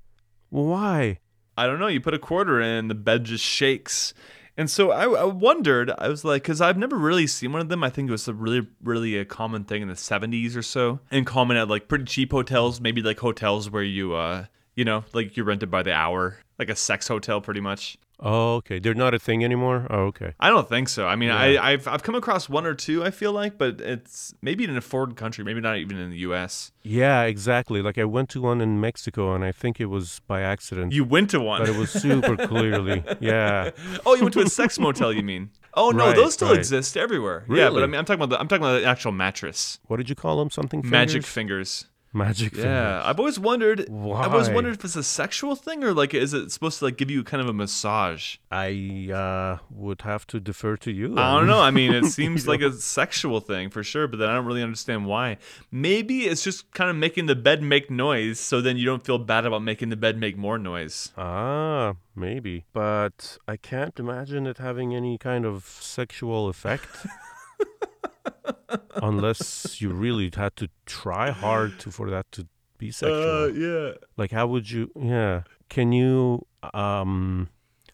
Why? I don't know. You put a quarter in, the bed just shakes. And so I, I wondered, I was like, because I've never really seen one of them. I think it was a really, really a common thing in the 70s or so. And common at like pretty cheap hotels, maybe like hotels where you, uh, you know, like you rented by the hour, like a sex hotel pretty much. Oh, okay. They're not a thing anymore. Oh, okay. I don't think so. I mean, Yeah. I, I've, I've come across one or two, I feel like, but it's maybe in a foreign country, maybe not even in the US. Yeah, exactly. Like I went to one in Mexico, and I think it was by accident. You went to one. but it was super clearly. Yeah. Oh, you went to a sex motel, you mean? Oh no, Right, those still right. exist everywhere. Really? Yeah, but I mean, I'm talking about the I'm talking about the actual mattress, What did you call them? Something fingers? magic fingers. Magic Yeah. I've always wondered. Why? I've always wondered if it's a sexual thing or like is it supposed to like give you kind of a massage? I uh, would have to defer to you. I don't know. I mean, it seems like a sexual thing for sure, but then I don't really understand why. Maybe it's just kind of making the bed make noise, so then you don't feel bad about making the bed make more noise. Ah, maybe. But I can't imagine it having any kind of sexual effect. Unless you really had to try hard to for that to be sexual. Uh, yeah. like how would you yeah can you um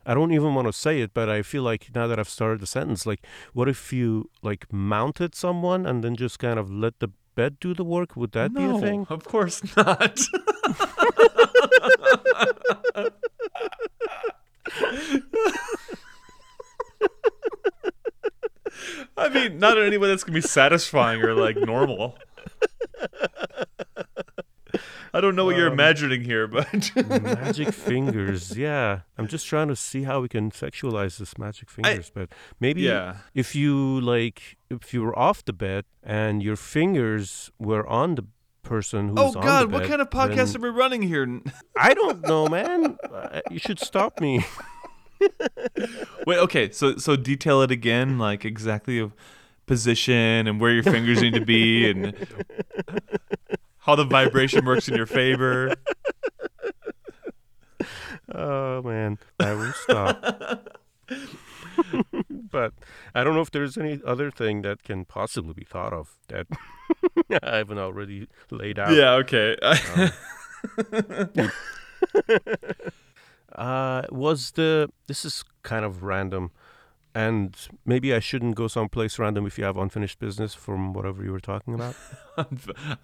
i don't even want to say it but i feel like now that i've started the sentence like what if you like mounted someone and then just kind of let the bed do the work would that be a thing Of course not. I mean, not in any way that's gonna be satisfying or like normal. I don't know what you're Um, imagining here, but magic fingers yeah i'm just trying to see how we can sexualize this magic fingers but maybe yeah. if you like if you were off the bed and your fingers were on the person who's Oh God, what kind of podcast then- are we running here? i don't know man Uh, you should stop me Wait, okay, so so detail it again, like exactly of position and where your fingers need to be and how the vibration works in your favor. Oh man, I will stop. but I don't know if there's any other thing that can possibly be thought of that I haven't already laid out. Yeah, okay. Um, Uh, was the this is kind of random, and maybe I shouldn't go someplace random if you have unfinished business from whatever you were talking about.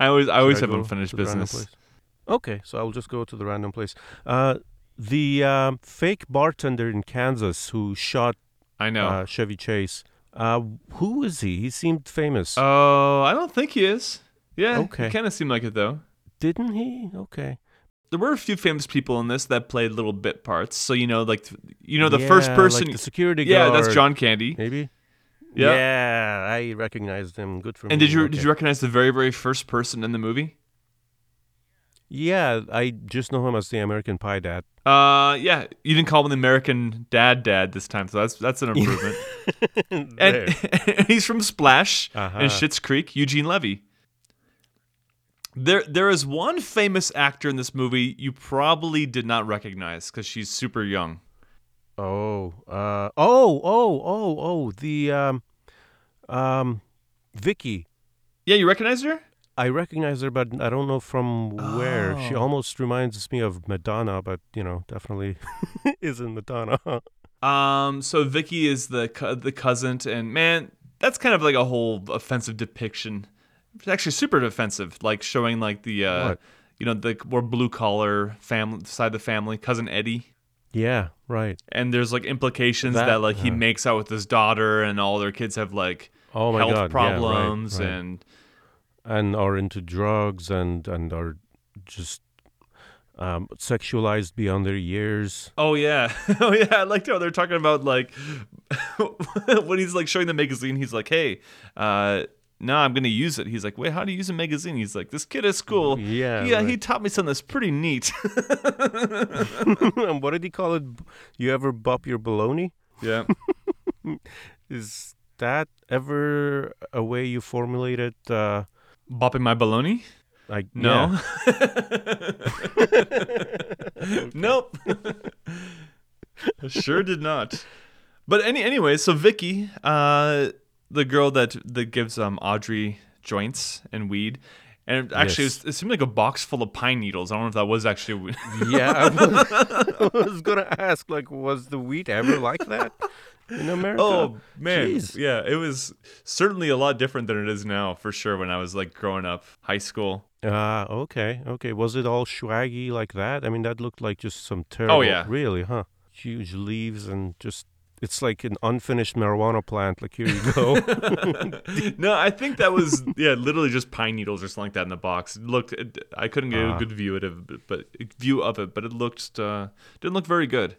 I always I always Should have go unfinished to the random business. Okay, so I'll just go to the random place. Uh, the um, fake bartender in Kansas who shot I know. uh, Chevy Chase. Uh, who is he? He seemed famous. Oh, I don't think he is. Yeah, Okay. Kind of seemed like it though. Didn't he? Okay. There were a few famous people in this that played little bit parts. So you know, like you know, the first person. like the security yeah, guard. that's John Candy. Maybe. Yeah. Yeah, I recognized him. Good for me. And did you Okay. did you recognize the very very first person in the movie? Yeah, I just know him as the American Pie dad. Uh, yeah, you didn't call him the American Dad Dad this time, so that's that's an improvement. There. and he's from Splash Uh-huh. and Schitt's Creek. Eugene Levy. There, there is one famous actor in this movie you probably did not recognize because she's super young. Oh, uh, oh, oh, oh, oh, the um, um, Vicky. Yeah, you recognize her? I recognize her, but I don't know from where. She Oh. almost reminds me of Madonna, but you know, definitely isn't Madonna. Um, so Vicky is the co- the cousin, and man, that's kind of like a whole offensive depiction. It's actually super offensive, like showing like the uh, you know, the more blue collar family side of the family, cousin Eddie. yeah, right. and there's like implications that, That- like he uh. makes out with his daughter and all their kids have like Oh my health God, yeah, right, problems right. and And are into drugs and and are just um, sexualized beyond their years. oh yeah oh yeah i liked how they're talking about like when he's like showing the magazine he's like hey uh no i'm gonna use it. He's like wait how do you use a magazine? He's like this kid at school. Yeah, yeah he taught me something that's pretty neat. And what did he call it? You ever bop your baloney? yeah. Is that ever a way you formulated? Uh, bopping my baloney like no. nope. Sure did not. But any anyway so vicky uh the girl that that gives um audrey joints and weed and actually Yes. it, was- it seemed like a box full of pine needles i don't know if that was actually Yeah, I was, I was gonna ask, like, was the wheat ever like that in America? oh man Jeez. yeah it was certainly a lot different than it is now for sure when i was like growing up high school Ah, okay, okay. Was it all swaggy like that? I mean, that looked like just some terrible. Oh, yeah. really, huh? Huge leaves and just. It's like an unfinished marijuana plant. Like here you go. no, I think that was yeah, literally just pine needles or something like that in the box. It looked, it, I couldn't get a Ah. good view of it, but view of it, but it looked uh, didn't look very good.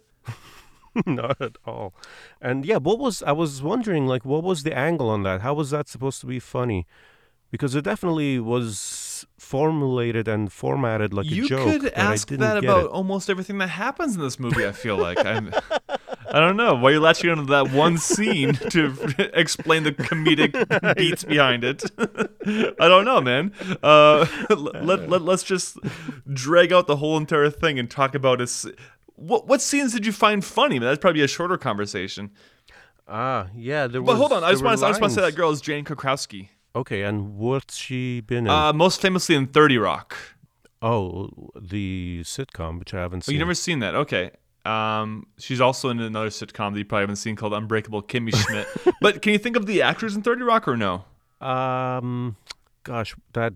Not at all. And yeah, what was I was wondering like what was the angle on that? How was that supposed to be funny? Because it definitely was formulated and formatted like you a joke. You could ask that about it. almost everything that happens in this movie. I feel like I'm. I don't know why you're latching onto that one scene to explain the comedic beats behind it. I don't know, man. Uh, let, let, let's just drag out the whole entire thing and talk about it. What, what scenes did you find funny? That's probably a shorter conversation. Ah, yeah, there But was hold on, I just want to I just want to say that girl is Jane Krakowski. Okay, and what's she been in? Uh, most famously in Thirty Rock. oh, the sitcom, which I haven't Oh, seen. you never seen that? Okay. Um, she's also in another sitcom that you probably haven't seen called Unbreakable Kimmy Schmidt. but can you think of the actors in Thirty Rock or no? Um, gosh, that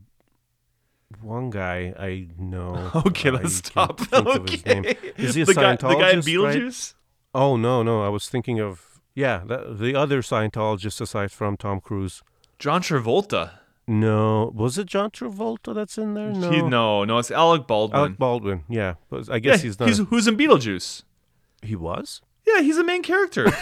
one guy I know. Okay, let's can't stop. think of his name. Okay. Is he a the guy, the guy in Scientologist, right? Beetlejuice? Oh no, no, I was thinking of yeah, that, the other Scientologist aside from Tom Cruise. John Travolta. No, was it John Travolta that's in there? No, He, no, no, it's Alec Baldwin. Alec Baldwin. Yeah, but I yeah, guess he's not. he's who's in Beetlejuice. he was. Yeah, he's the main character.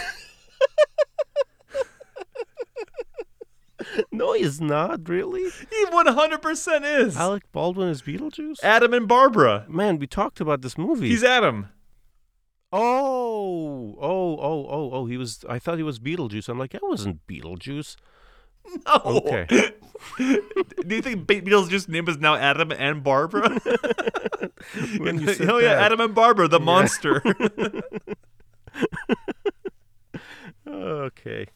No, he's not really. he 100% is. Alec Baldwin is Beetlejuice. Adam and Barbara. Man, we talked about this movie. He's Adam. oh, oh, oh, oh, oh. He was. I thought he was Beetlejuice. I'm like, that wasn't Beetlejuice. No. Okay. Do you think Be- Beetlejuice's name is now Adam and Barbara? When you said oh yeah, that. Adam and Barbara, the monster. Okay.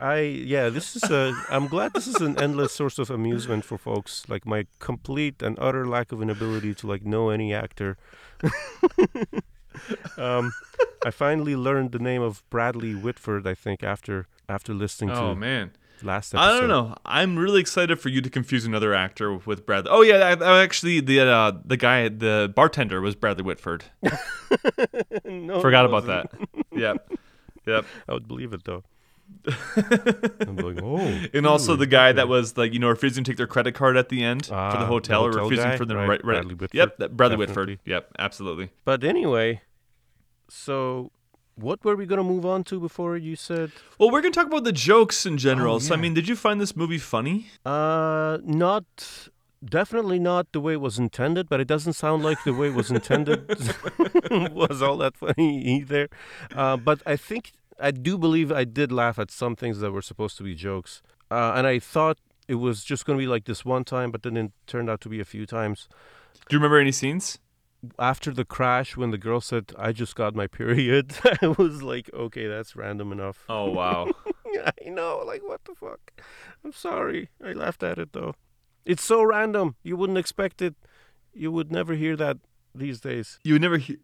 I yeah, this is a I'm glad this is an endless source of amusement for folks. Like my complete and utter lack of an ability to like know any actor. um I finally learned the name of Bradley Whitford, I think, after after listening oh to man. Last episode. I don't know. I'm really excited for you to confuse another actor with Bradley. Oh yeah, I, I actually the uh, the guy, the bartender was Bradley Whitford. no, Forgot about that. yep, yep. I would believe it though. I'm like, oh. And also the guy Okay. that was like, you know, refusing to take their credit card at the end for Ah, the the hotel, or hotel refusing guy? for the Right, right, right. Bradley Whitford, Yep, that Bradley definitely. Whitford. Yep, absolutely. But anyway, so what were we gonna move on to before you said? Well, we're gonna talk about the jokes in general. Oh, So I mean, did you find this movie funny? Uh, not definitely not the way it was intended, but it doesn't sound like the way it was intended was all that funny either. Uh, but I think I do believe I did laugh at some things that were supposed to be jokes, uh, and I thought it was just going to be like this one time, but then it turned out to be a few times. Do you remember any scenes? After the crash, when the girl said, "I just got my period," I was like, "Okay, that's random enough." Oh wow. I know, like what the fuck. I'm sorry. I laughed at it though. It's so random. You wouldn't expect it. You would never hear that these days. you would never hear.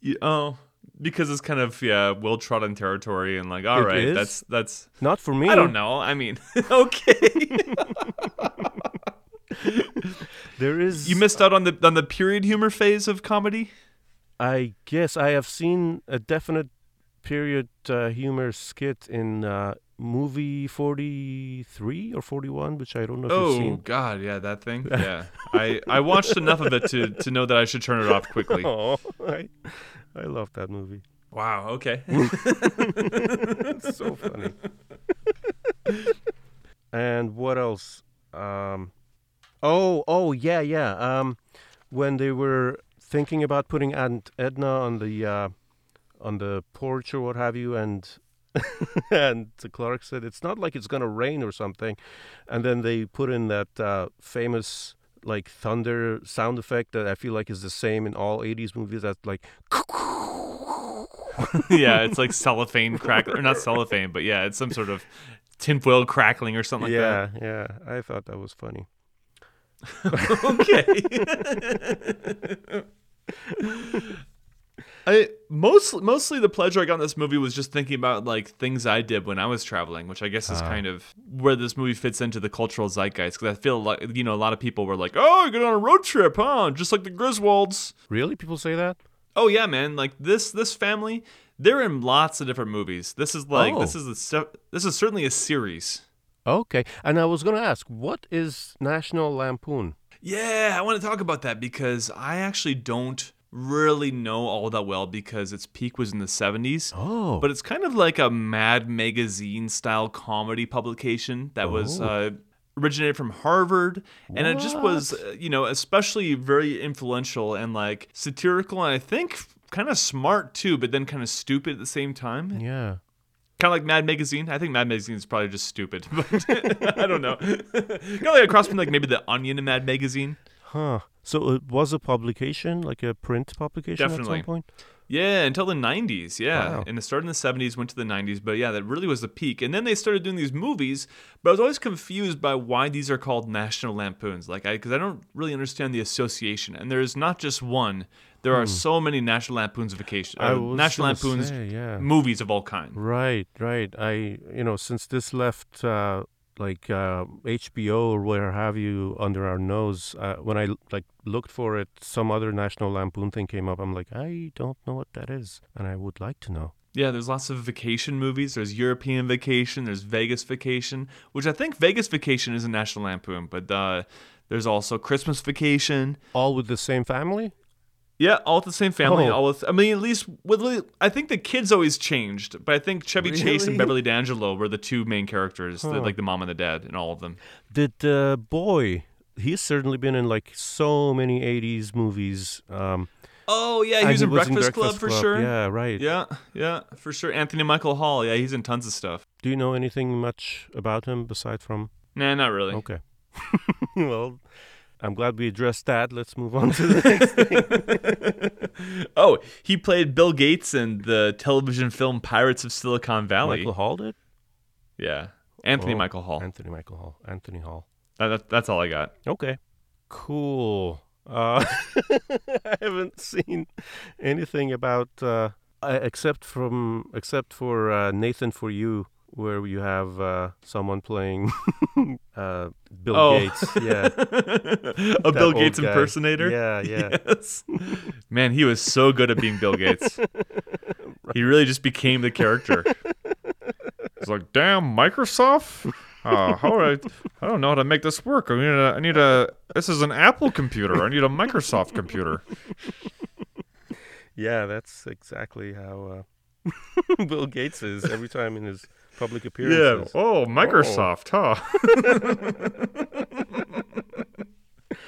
You, oh, because it's kind of yeah, well trodden territory, and like, all It right, is? that's that's. Not for me. I don't know. I mean, okay. There is you missed out on the on the period humor phase of comedy. I guess I have seen a definite period uh, humor skit in uh, movie 43 or 41, which I don't know if you've Oh seen. God, yeah, that thing. Yeah, I I watched enough of it to to know that I should turn it off quickly. Oh, I, I love that movie. Wow. Okay. It's so funny. and what else? Um, oh, oh, yeah, yeah. Um, when they were thinking about putting Aunt Edna on the uh, on the porch or what have you, and and Clark said it's not like it's gonna rain or something, and then they put in that uh, famous like thunder sound effect that I feel like is the same in all '80s movies. That's like yeah, it's like cellophane crack or not cellophane, but yeah, it's some sort of tinfoil crackling or something like that. yeah, yeah. I thought that was funny. Okay. I most mostly the pleasure I got in this movie was just thinking about like things I did when I was traveling, which I guess is Ah. kind of where this movie fits into the cultural zeitgeist. Because I feel like you know a lot of people were like, "Oh, you're going on a road trip, huh?" Just like the Griswolds. Really, people say that? Oh yeah, man! Like this this family, they're in lots of different movies. This is like Oh. this is a this is certainly a series. Okay. And I was going to ask, what is National Lampoon? Yeah, I want to talk about that because I actually don't really know all that well because its peak was in the 70s. Oh. But it's kind of like a Mad Magazine style comedy publication that was Oh. uh, originated from Harvard. And it just was, uh, you know, especially very influential and like satirical and I think kind of smart too, but then kind of stupid at the same time. yeah. Kind of like Mad Magazine. I think Mad Magazine is probably just stupid, but I don't know. kind of like a cross between like maybe the Onion and Mad Magazine. Huh. So it was a publication, like a print publication at Definitely. some point? Yeah, until the 90s. Yeah. Wow. And it started in the 70s, went to the 90s. But yeah, that really was the peak. And then they started doing these movies. But I was always confused by why these are called National Lampoons. Like, I, because I don't really understand the association. And there's not just one, there are so many National Lampoons vacation, Hmm. Uh, National Lampoons say, yeah. movies of all kinds. Right, right. I, you know, since this left uh, like uh, HBO or where have you under our nose, uh, when I like looked for it, some other National Lampoon thing came up. I'm like, I don't know what that is, and I would like to know. Yeah, there's lots of vacation movies. There's European Vacation. There's Vegas Vacation, which I think Vegas Vacation is a National Lampoon. But uh, there's also Christmas Vacation. All with the same family? Yeah, all with the same family. Oh. All with, I mean, at least with. I think the kids always changed, but I think Chevy Chase and Beverly D'Angelo were the two main characters, the, like the mom and the dad, and all of them. Did the boy? He's certainly been in like so many '80s movies. Um, Oh yeah, he was in was Breakfast, Club for sure. Yeah, right. yeah, yeah, for sure. Anthony Michael Hall. Yeah, he's in tons of stuff. Do you know anything much about him beside from? Nah, not really. Okay. well, I'm glad we addressed that. Let's move on to the next thing. oh, he played Bill Gates in the television film Pirates of Silicon Valley. Michael Hall did. Yeah, Anthony Oh, Michael Hall. Anthony Michael Hall. Anthony Hall. That, that- that's all I got. Okay. Cool. Uh, I haven't seen anything about uh, uh, except from except for uh, Nathan for you, where you have uh, someone playing uh, Bill Oh. Gates. Yeah. a That Bill Gates guy. impersonator. Yeah, yeah. Yes. Man, he was so good at being Bill Gates. He really just became the character. He's like, damn, Microsoft? Uh, how I, I don't know how to make this work. I need a, I need a, this is an Apple computer. I need a Microsoft computer. Yeah, that's exactly how uh, Bill Gates is every time in his public Yeah. Oh, Microsoft, huh?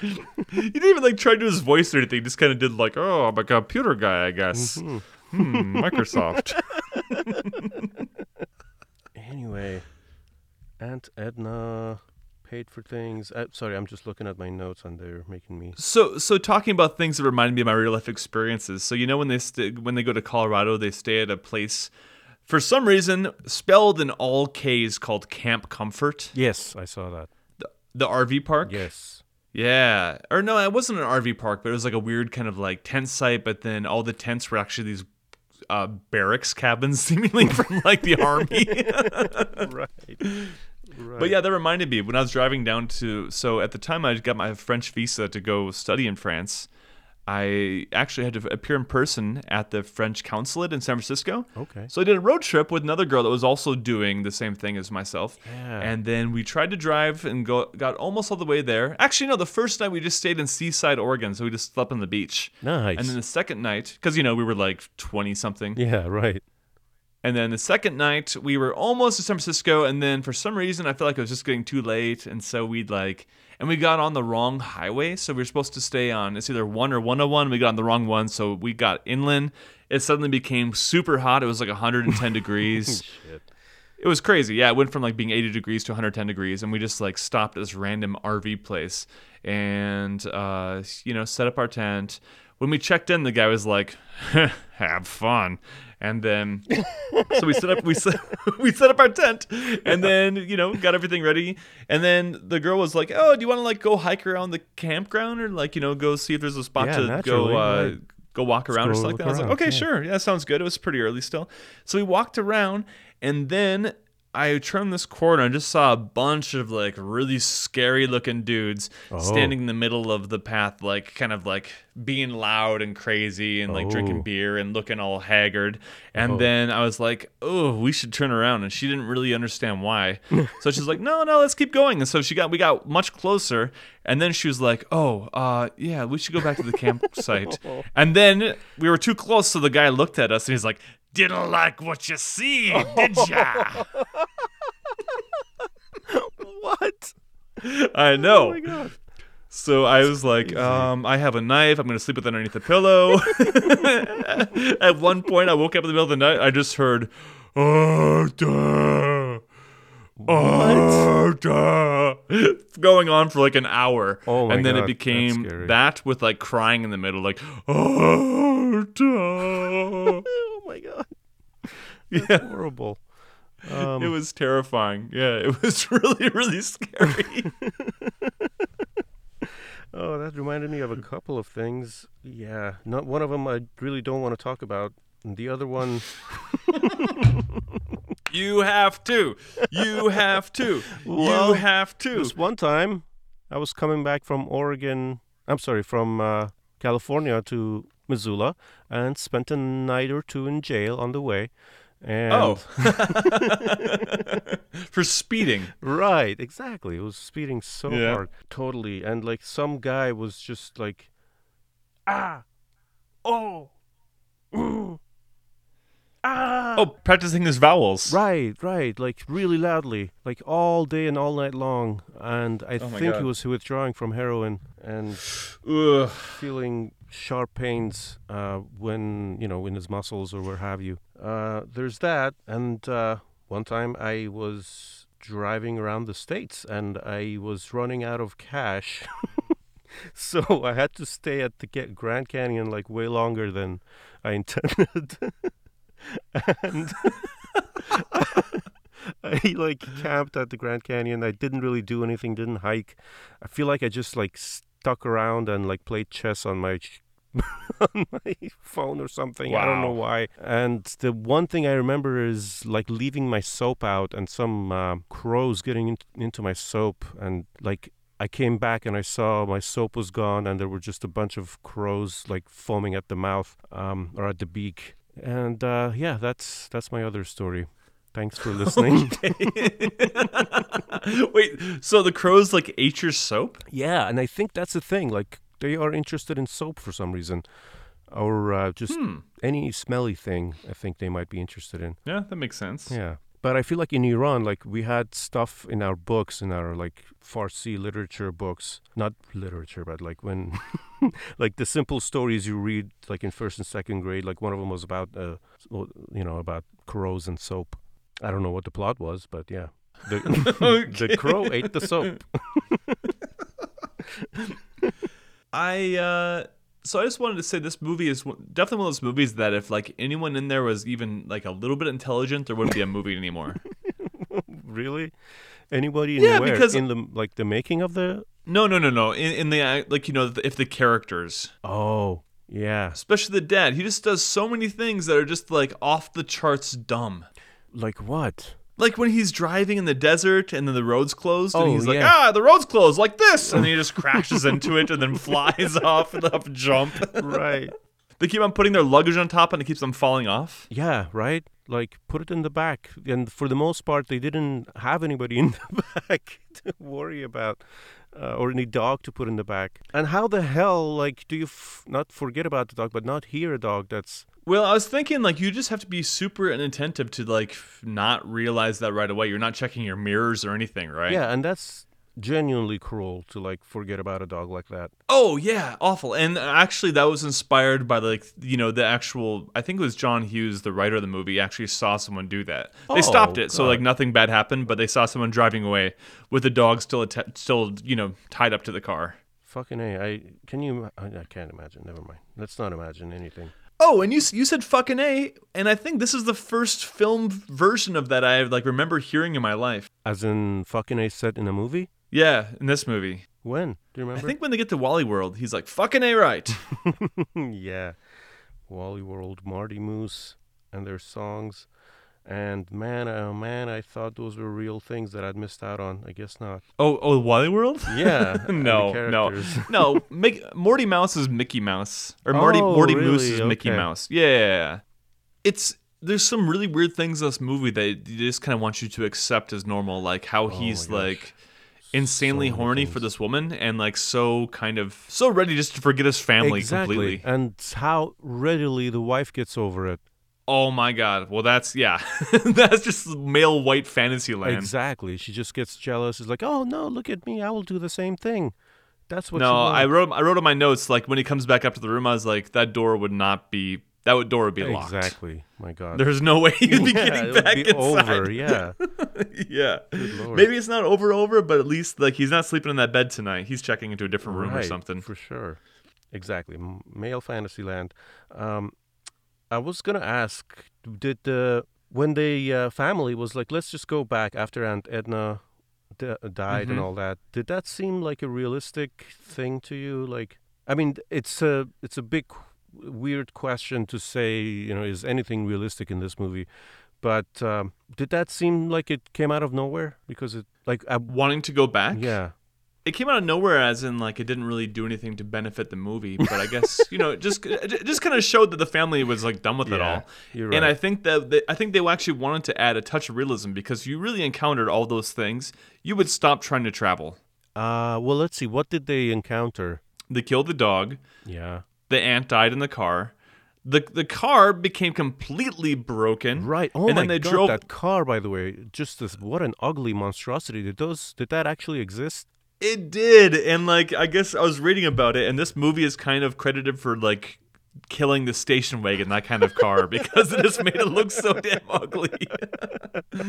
he didn't even like try to do his voice or anything. He just kind of did like, oh, I'm a computer guy, I guess. Mm-hmm. Hmm, Microsoft. Anyway, Aunt Edna paid for things. Uh, sorry, I'm just looking at my notes and they're making me. So, so talking about things that remind me of my real life experiences. So you know when they st- when they go to Colorado, they stay at a place for some reason spelled in all K's called Kamp Komfort, Yes, I saw that. the, the RV park. Yes. Yeah, or no, it wasn't an RV park, but it was like a weird kind of like tent site. But then all the tents were actually these uh, barracks cabins, seemingly from like the army. right. But yeah, that reminded me when I was driving down to. So at the time, I got my French visa to go study in France. I actually had to appear in person at the French consulate in San Francisco. Okay. So I did a road trip with another girl that was also doing the same thing as myself. Yeah. And then we tried to drive and go got almost all the way there. Actually, no, the first night we just stayed in Seaside, Oregon, so we just slept on the beach. Nice. And then the second night, because you know we were like twenty something, yeah, right. And then the second night, we were almost to San Francisco, and then for some reason, I felt like it was just getting too late, and so we'd like, and we got on the wrong highway, so we were supposed to stay on it's either one or 101. We got on the wrong one, so we got inland. It suddenly became super hot. It was like 110 degrees. Shit. It was crazy. Yeah, it went from like being 80 degrees to 110 degrees, and we just like stopped at this random RV place and uh, you know set up our tent. When we checked in, the guy was like, "Have fun," and then so we set up we set we set up our tent, and then you know got everything ready, and then the girl was like, "Oh, do you want to like go hike around the campground or like you know go see if there's a spot Yeah, to go uh, right. go walk around or something like that?" I was like, "Okay, yeah. sure, yeah, sounds good." It was pretty early still, so we walked around, and then I turned this corner and just saw a bunch of like really scary looking dudes Oh. standing in the middle of the path, like kind of like being loud and crazy and like drinking Oh. beer and looking all haggard. And Oh. then I was like, oh, we should turn around. And she didn't really understand why. so she's like, no, no, let's keep going. And so she got, we got much closer. And then she was like, oh, uh, yeah, we should go back to the campsite. and then we were too close. So the guy looked at us and he's like, didn't like what you see, did ya? What? I know. Oh my god. So I was like, um, I have a knife. I'm gonna sleep with it underneath the pillow. At one point, I woke up in the middle of the night. I just heard, Arda, Arda, going on for like an hour. Oh my And then God, it became that with like crying in the middle, like Arda. Oh my god. yeah, Horrible. Um, it was terrifying. Yeah, it was really, really scary. Oh, that reminded me of a couple of things. Yeah, not one of them I really don't want to talk about. And the other one, You have to. You have to. Well, you have to. this one time, I was coming back from Oregon. I'm sorry, from uh, California to Missoula, and spent a night or two in jail on the way. And Oh. For speeding. Right, exactly. It was speeding so Yeah. hard. Totally. And like some guy was just like ah oh ah Oh, practicing his vowels. Right, right. Like really loudly. Like all day and all night long. And I Oh think God. he was withdrawing from heroin and Ugh. feeling sharp pains uh, when you know in his muscles or where have you. Uh, there's that, and uh, one time I was driving around the states and I was running out of cash, so I had to stay at the Grand Canyon like way longer than I intended. and I like camped at the Grand Canyon. I didn't really do anything, didn't hike. I feel like I just like stuck around and like played chess on my on my phone or something. I don't know why. And the one thing I remember is like leaving my soap out and some uh, crows getting in- into my soap and like I came back and I saw my soap was gone and there were just a bunch of crows like foaming at the mouth um, or at the beak. And uh, yeah, that's that's my other story. Thanks for listening. Wait, so the crows like ate your soap? Yeah, and I think that's the thing. Like they are interested in soap for some reason, or uh, just Hmm. any smelly thing. I think they might be interested in. Yeah, that makes sense. Yeah, But I feel like in Iran, like we had stuff in our books, in our like Farsi literature books, not literature, but like when, like the simple stories you read, like in first and second grade. Like one of them was about, uh, you know, about crows and soap. I don't know what the plot was, but yeah, the the crow ate the soap. I uh so I just wanted to say this movie is definitely one of those movies that if like anyone in there was even like a little bit intelligent, there wouldn't be a movie anymore. really? Anybody in Yeah, where? because- in the like the making of the No, no, no, no. In, in the uh, like you know if the characters, Oh, yeah. especially the dad, he just does so many things that are just like off the charts dumb. Like what? Like when he's driving in the desert and then the road's closed and Oh, he's like, yeah. ah, the road's closed like this, and then he just crashes into it and then flies off and up jump. Right. they keep on putting their luggage on top and it keeps them falling off. Yeah, right? Like put it in the back. And for the most part they didn't have anybody in the back to worry about uh, or any dog to put in the back. And how the hell like do you f- not forget about the dog but not hear a dog that's Well, I was thinking like you just have to be super inattentive to like not realize that right away. You're not checking your mirrors or anything, right? Yeah, and that's genuinely cruel to like forget about a dog like that. Oh yeah, awful. And uh, actually, that was inspired by like you know the actual. I think it was John Hughes, the writer of the movie, actually saw someone do that. They Oh, stopped it, so like nothing bad happened. But they saw someone driving away with the dog still atta- still you know tied up to the car. Fucking A. I can you I, I can't imagine. Never mind. Let's not imagine anything. Oh, and you you said fucking a, and I think this is the first film version of that I like remember hearing in my life. As in fucking A set in a movie? Yeah, in this movie. When? Do you remember? I think when they get to Wally World, he's like fucking a right. yeah. Wally World, Marty Moose, and their songs. And man, oh man, I thought those were real things that I'd missed out on. I guess not. oh, oh, Wally World. Yeah. no, no, no. Mick, Morty Mouse is Mickey Mouse, or Morty Oh, Morty Moose really? is Mickey Mouse. Yeah, it's there's some really weird things in this movie that you just kind of want you to accept as normal, like how oh he's Oh gosh. like insanely So horny for this woman and like so kind of so ready just to forget his family exactly. completely. And how readily the wife gets over it. Oh my god. Well, that's yeah, that's just male white fantasy land. Exactly. She just gets jealous. It's like, oh no, look at me. I will do the same thing. That's what. no, I wrote I wrote in my notes like when he comes back up to the room, I was like that door would not be that would, door would be locked. Exactly. My God. There's no way you'd be yeah, getting it would back be inside. over. Yeah. yeah. Maybe it's not over over, but at least like he's not sleeping in that bed tonight. He's checking into a different room or something. For sure. Exactly. M- Male Fantasyland. Um, I was gonna ask, did the when the uh, family was like, let's just go back after Aunt Edna d- died and Mhm. all that? Did that seem like a realistic thing to you? Like, I mean, it's a it's a big weird question to say. You know, is anything realistic in this movie? But um, did that seem like it came out of nowhere? Because it like I, Wanting to go back? yeah. It came out of nowhere as in like it didn't really do anything to benefit the movie, but I guess, you know, it just it just kind of showed that the family was like done with it Yeah, all. you're And. I think that they, I think they actually wanted to add a touch of realism because you really encountered all those things, you would stop trying to travel. Uh, well, let's see. What did they encounter? They killed the dog. Yeah. The ant died in the car. The the car became completely broken. Right. Oh and my then they god, drove that car, by the way, just this. What an ugly monstrosity! Did those? Did that actually exist? It did, and like I guess I was reading about it, and this movie is kind of credited for like killing the station wagon, that kind of car, because it just made it look so damn ugly.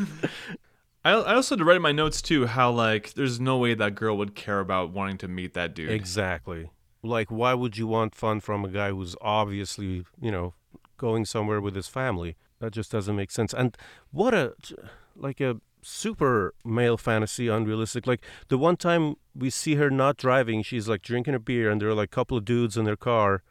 I, I also had to write in my notes too how like there's no way that girl would care about wanting to meet that dude. Exactly. Like, why would you want fun from a guy who's obviously, you know, going somewhere with his family? That just doesn't make sense. And what a, like a super male fantasy, unrealistic. Like the one time we see her not driving, she's like drinking a beer, and there are like a couple of dudes in their car.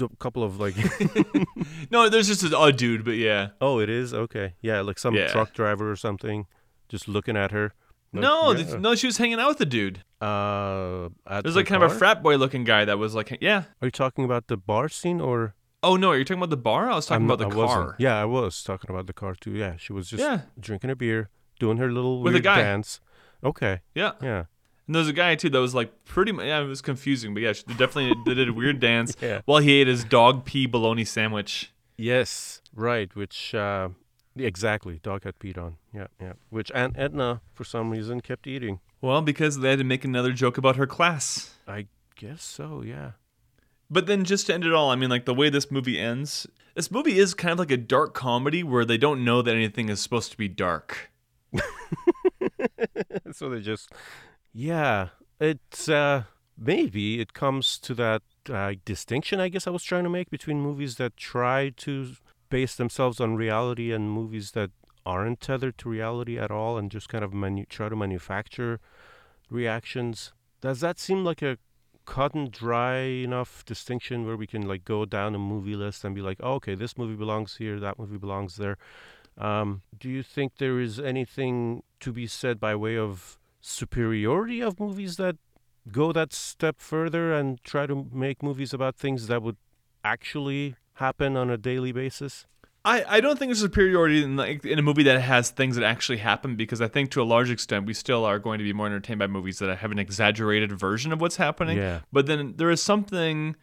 A couple of like, No, there's just a, a dude, but yeah. oh, it is okay, yeah, like some Yeah. truck driver or something, just looking at her. Like, no, yeah. no, she was hanging out with the dude. Uh, There's the like kind of a frat boy looking guy that was like, yeah. Are you talking about the bar scene or? Oh no, you're you talking about the bar? I was talking I'm about the I wasn't. car. Yeah, I was talking about the car too. Yeah, she was just Yeah. drinking a beer, doing her little With a weird guy. dance. Okay, Yeah. yeah, And there's a guy too that was like pretty much. Yeah, it was confusing, but yeah, she definitely did a weird dance Yeah. while he ate his dog pee bologna sandwich. yes, right. Which uh, Exactly. Dog had peed on. Yeah, yeah. Which Aunt Edna, for some reason, kept eating. Well, because they had to make another joke about her class. I guess so. Yeah. But then just to end it all, I mean, like the way this movie ends, this movie is kind of like a dark comedy where they don't know that anything is supposed to be dark. so they just, yeah. It's uh maybe it comes to that uh, distinction I guess I was trying to make between movies that try to base themselves on reality and movies that aren't tethered to reality at all and just kind of manu- try to manufacture reactions. Does that seem like a cut and dry enough distinction where we can like go down a movie list and be like, oh, okay, this movie belongs here, that movie belongs there? Um, do you think there is anything to be said by way of superiority of movies that go that step further and try to make movies about things that would actually happen on a daily basis? I, I don't think there's superiority in, like, in a movie that has things that actually happen because I think to a large extent we still are going to be more entertained by movies that have an exaggerated version of what's happening. Yeah. But then there is something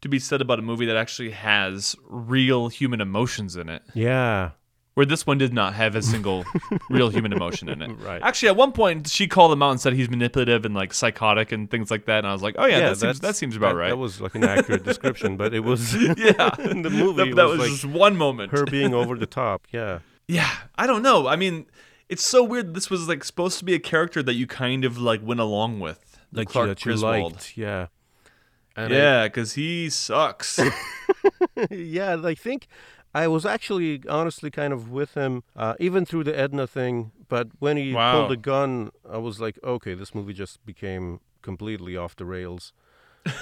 to be said about a movie that actually has real human emotions in it. Yeah. Where this one did not have a single real human emotion in it. Right. Actually, at one point she called him out and said he's manipulative and like psychotic and things like that, and I was like, oh yeah, that seems that seems about that- right. That was like an accurate description, but it was yeah, in the movie. that, that was, was like just one moment. her being over the top. Yeah. Yeah, I don't know. I mean, it's so weird. This was like supposed to be a character that you kind of like went along with, Like Clark that you Griswold. liked. Yeah. And Yeah, because he sucks. yeah, I think I was actually honestly kind of with him, uh, even through the Edna thing. But when he Wow. pulled the gun, I was like, okay, this movie just became completely off the rails.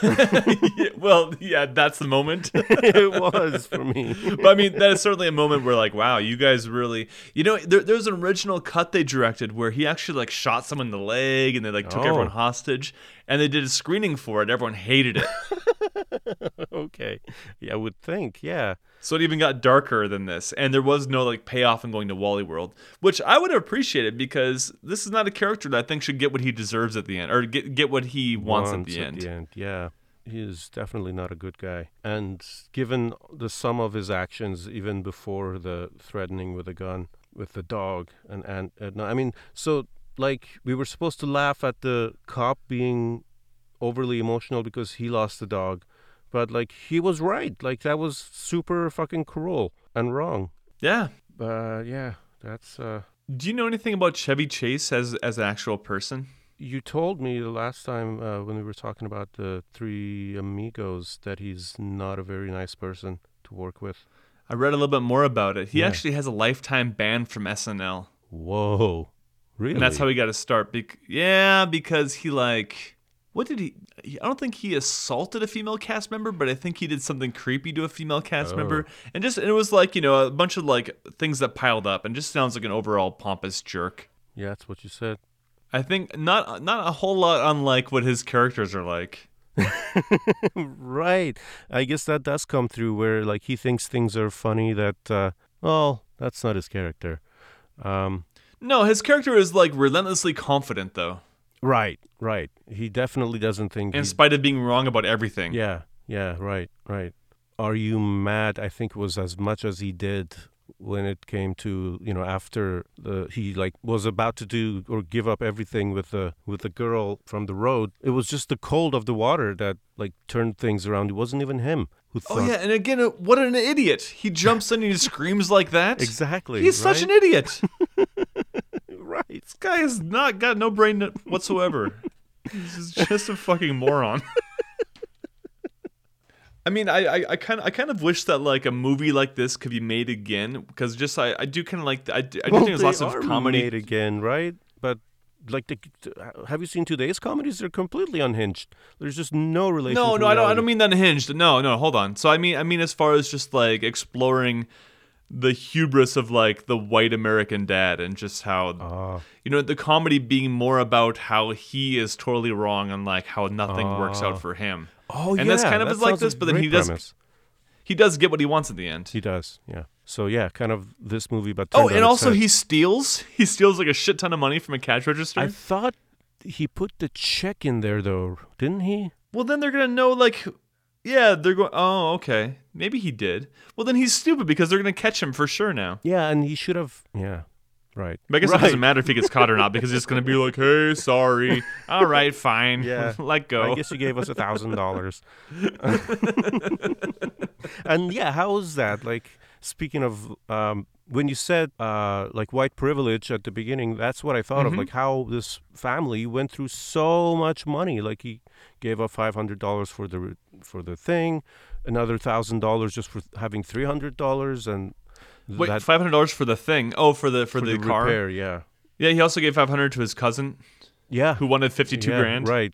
Yeah, well, yeah, that's the moment. it was for me. but I mean, that is certainly a moment where, like, wow, you guys really, you know, there, there's an original cut they directed where he actually like shot someone in the leg and they like took Oh. everyone hostage, and they did a screening for it. Everyone hated it, okay. Yeah, I would think. Yeah. So it even got darker than this. And there was no like payoff in going to Wally World, which I would have appreciated because this is not a character that I think should get what he deserves at the end or get get what he wants, at the end. Yeah. He is definitely not a good guy. And given the sum of his actions, even before the threatening with a gun with the dog and and, and I mean, so like we were supposed to laugh at the cop being overly emotional because he lost the dog, but like he was right. Like that was super fucking cruel and wrong. Yeah. But yeah, that's uh Do you know anything about Chevy Chase as as an actual person? You told me the last time uh, when we were talking about the three amigos that he's not a very nice person to work with. I read a little bit more about it. He Yeah. actually has a lifetime ban from SNL. Whoa, really? And that's how he got to start. Bec- yeah, because he like, what did he? I don't think he assaulted a female cast member, but I think he did something creepy to a female cast Oh. member, and just it was like you know a bunch of like things that piled up, and just sounds like an overall pompous jerk. Yeah, that's what you said. I think not not a whole lot unlike what his characters are like. right. I guess that does come through where like he thinks things are funny that uh well, that's not his character. Um No, his character is like relentlessly confident though, right, right. He definitely doesn't think in he- spite of being wrong about everything. Yeah, yeah, right, right. Are you mad? I think was as much as he did when it came to you know after the he like was about to do or give up everything with the with the girl from the road. It was just the cold of the water that like turned things around. It wasn't even him who thought, Oh yeah, and again, uh, what an idiot! He jumps in and he screams like that. exactly. He's such an idiot. right. This guy has not got no brain whatsoever. He's just a fucking moron. I mean, I, I, I kind of I kind of wish that like a movie like this could be made again because just I, I do kind of like I do, I do Well, think there's they lots of are comedy. made again, right? But like the have you seen today's comedies? They're completely unhinged. There's just no relation. No, to no, I don't. I don't mean unhinged. No, no, hold on. So I mean, I mean as far as just like exploring the hubris of like the white American dad and just how Ah. you know the comedy being more about how he is totally wrong and like how nothing works Ah. out for him. Oh, And yeah, that's kind of that is like this, but then he does- premise. He does get what he wants at the end. He does, yeah. So yeah, kind of this movie, but Oh, and also he steals. He steals like a shit ton of money from a cash register. I thought he put the check in there though, didn't he? well, then they're gonna know like Yeah, they're going. Oh, okay. Maybe he did. Well, then he's stupid because they're gonna catch him for sure now. Yeah, and he should have. Yeah, right. But I guess right. it doesn't matter if he gets caught or not because it's gonna be like, "Hey, sorry. All right, fine. Yeah. let go." I guess you gave us a thousand dollars. And yeah, how is that? Like speaking of um, when you said uh, like white privilege at the beginning, that's what I thought of. Mhm. Like how this family went through so much money. Like he gave up five hundred dollars for the for the thing, another thousand dollars just for having three hundred dollars, and Wait, five hundred dollars for the thing? Oh, for the for, for the, car. repair. Yeah, Yeah, he also gave five hundred to his cousin yeah. who wanted fifty-two Yeah, grand Right.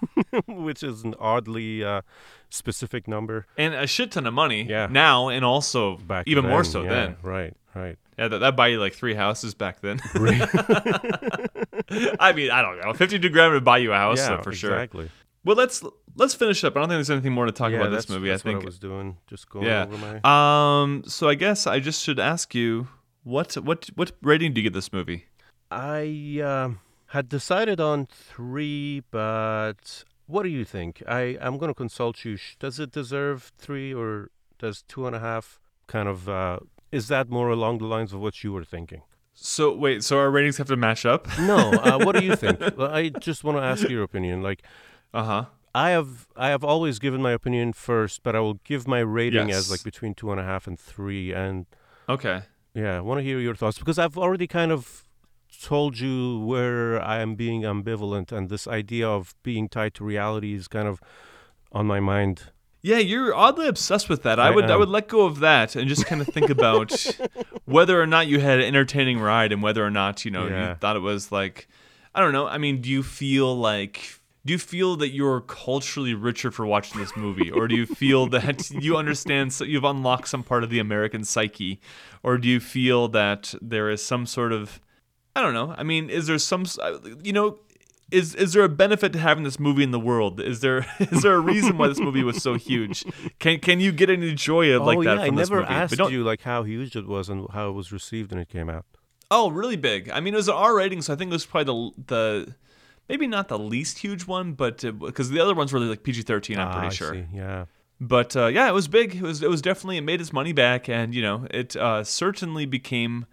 Which is an oddly uh, specific number. and a shit ton of money. Yeah. Now and also Back even more so yeah, then. Right, right. Yeah, that that buy you like three houses back then. I mean, I don't know. Fifty-two grand would buy you a house yeah, for sure. exactly. Well, let's let's finish up. I don't think there's anything more to talk yeah, about this movie. I think. what I was doing. Just going yeah. over my. Um. So I guess I just should ask you what what what rating do you give this movie? I um had decided on three, but what do you think? I I'm going to consult you. Does it deserve three, or does two and a half kind of? Uh, is that more along the lines of what you were thinking? So wait. So our ratings have to match up. No. Uh, what do you think? Well, I just want to ask your opinion. Like. Uh huh. I have I have always given my opinion first, but I will give my rating Yes. as like between two and a half and three. And Okay. yeah, I want to hear your thoughts because I've already kind of told you where I am being ambivalent, and this idea of being tied to reality is kind of on my mind. Yeah, you're oddly obsessed with that. I, I would I would let go of that and just kind of think about whether or not you had an entertaining ride and whether or not you know Yeah. you thought it was like I don't know. I mean, do you feel like do you feel that you're culturally richer for watching this movie, or do you feel that you understand so you've unlocked some part of the American psyche, or do you feel that there is some sort of I don't know. I mean, is there some uh, you know is is there a benefit to having this movie in the world? Is there is there a reason why this movie was so huge? Can can you get any joy of like oh that yeah, from I this never movie? But asked don't- you like how huge it was and how it was received when it came out. Oh, really big. I mean, it was an R rating, so I think it was probably the the maybe not the least huge one, but because the other ones were like PG thirteen, I'm Ah, pretty I sure. see, Yeah. But uh, yeah, it was big. It was it was definitely it made its money back, and you know it uh, certainly became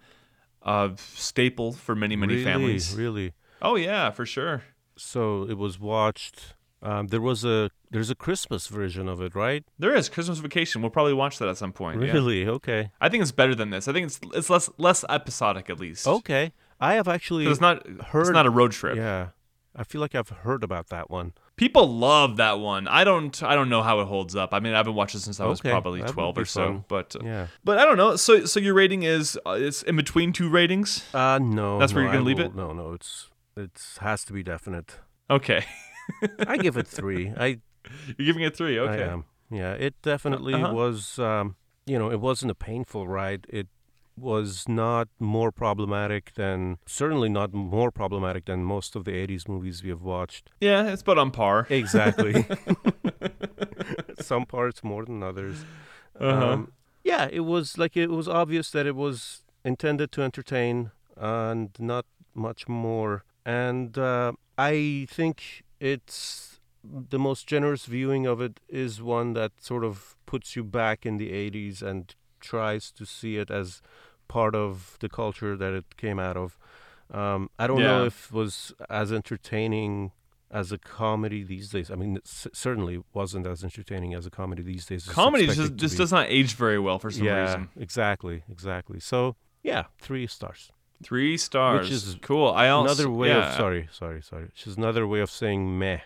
a staple for many many really, families. Really. Oh yeah, for sure. So it was watched. Um, there was a there's a Christmas version of it, right? There is Christmas Vacation. We'll probably watch that at some point. yeah. Really? Okay. I think it's better than this. I think it's it's less less episodic at least. Okay. I have actually it's not heard. it's not a road trip. Yeah. I feel like I've heard about that one. People love that one. I don't I don't know how it holds up. I mean, I've been watching since I was Okay, probably 12 be or so, fun. but uh, Yeah. but I don't know. So so your rating is uh, it's in between two ratings? Uh no. That's where no, you're gonna I leave it? No, no, it's it's has to be definite. Okay. I give it 3. I You're giving it 3. Okay. I am. Yeah, it definitely Uh-huh. was um, you know, it wasn't a painful ride. It was not more problematic than certainly not more problematic than most of the 80s movies we have watched. Yeah, it's about on par. Exactly. Some parts more than others. Uh-huh. Um, yeah, it was like it was obvious that it was intended to entertain and not much more. And uh, I think it's the most generous viewing of it is one that sort of puts you back in the 80s and tries to see it as part of the culture that it came out of. Um, I don't know if it was as entertaining as a comedy these days. I mean, it c- certainly wasn't as entertaining as a comedy these days. Comedy just just does not age very well for some yeah, reason. exactly, exactly. So yeah, three stars. 3 stars. Which is cool. I also another way yeah. of sorry, sorry, sorry. Which is another way of saying meh.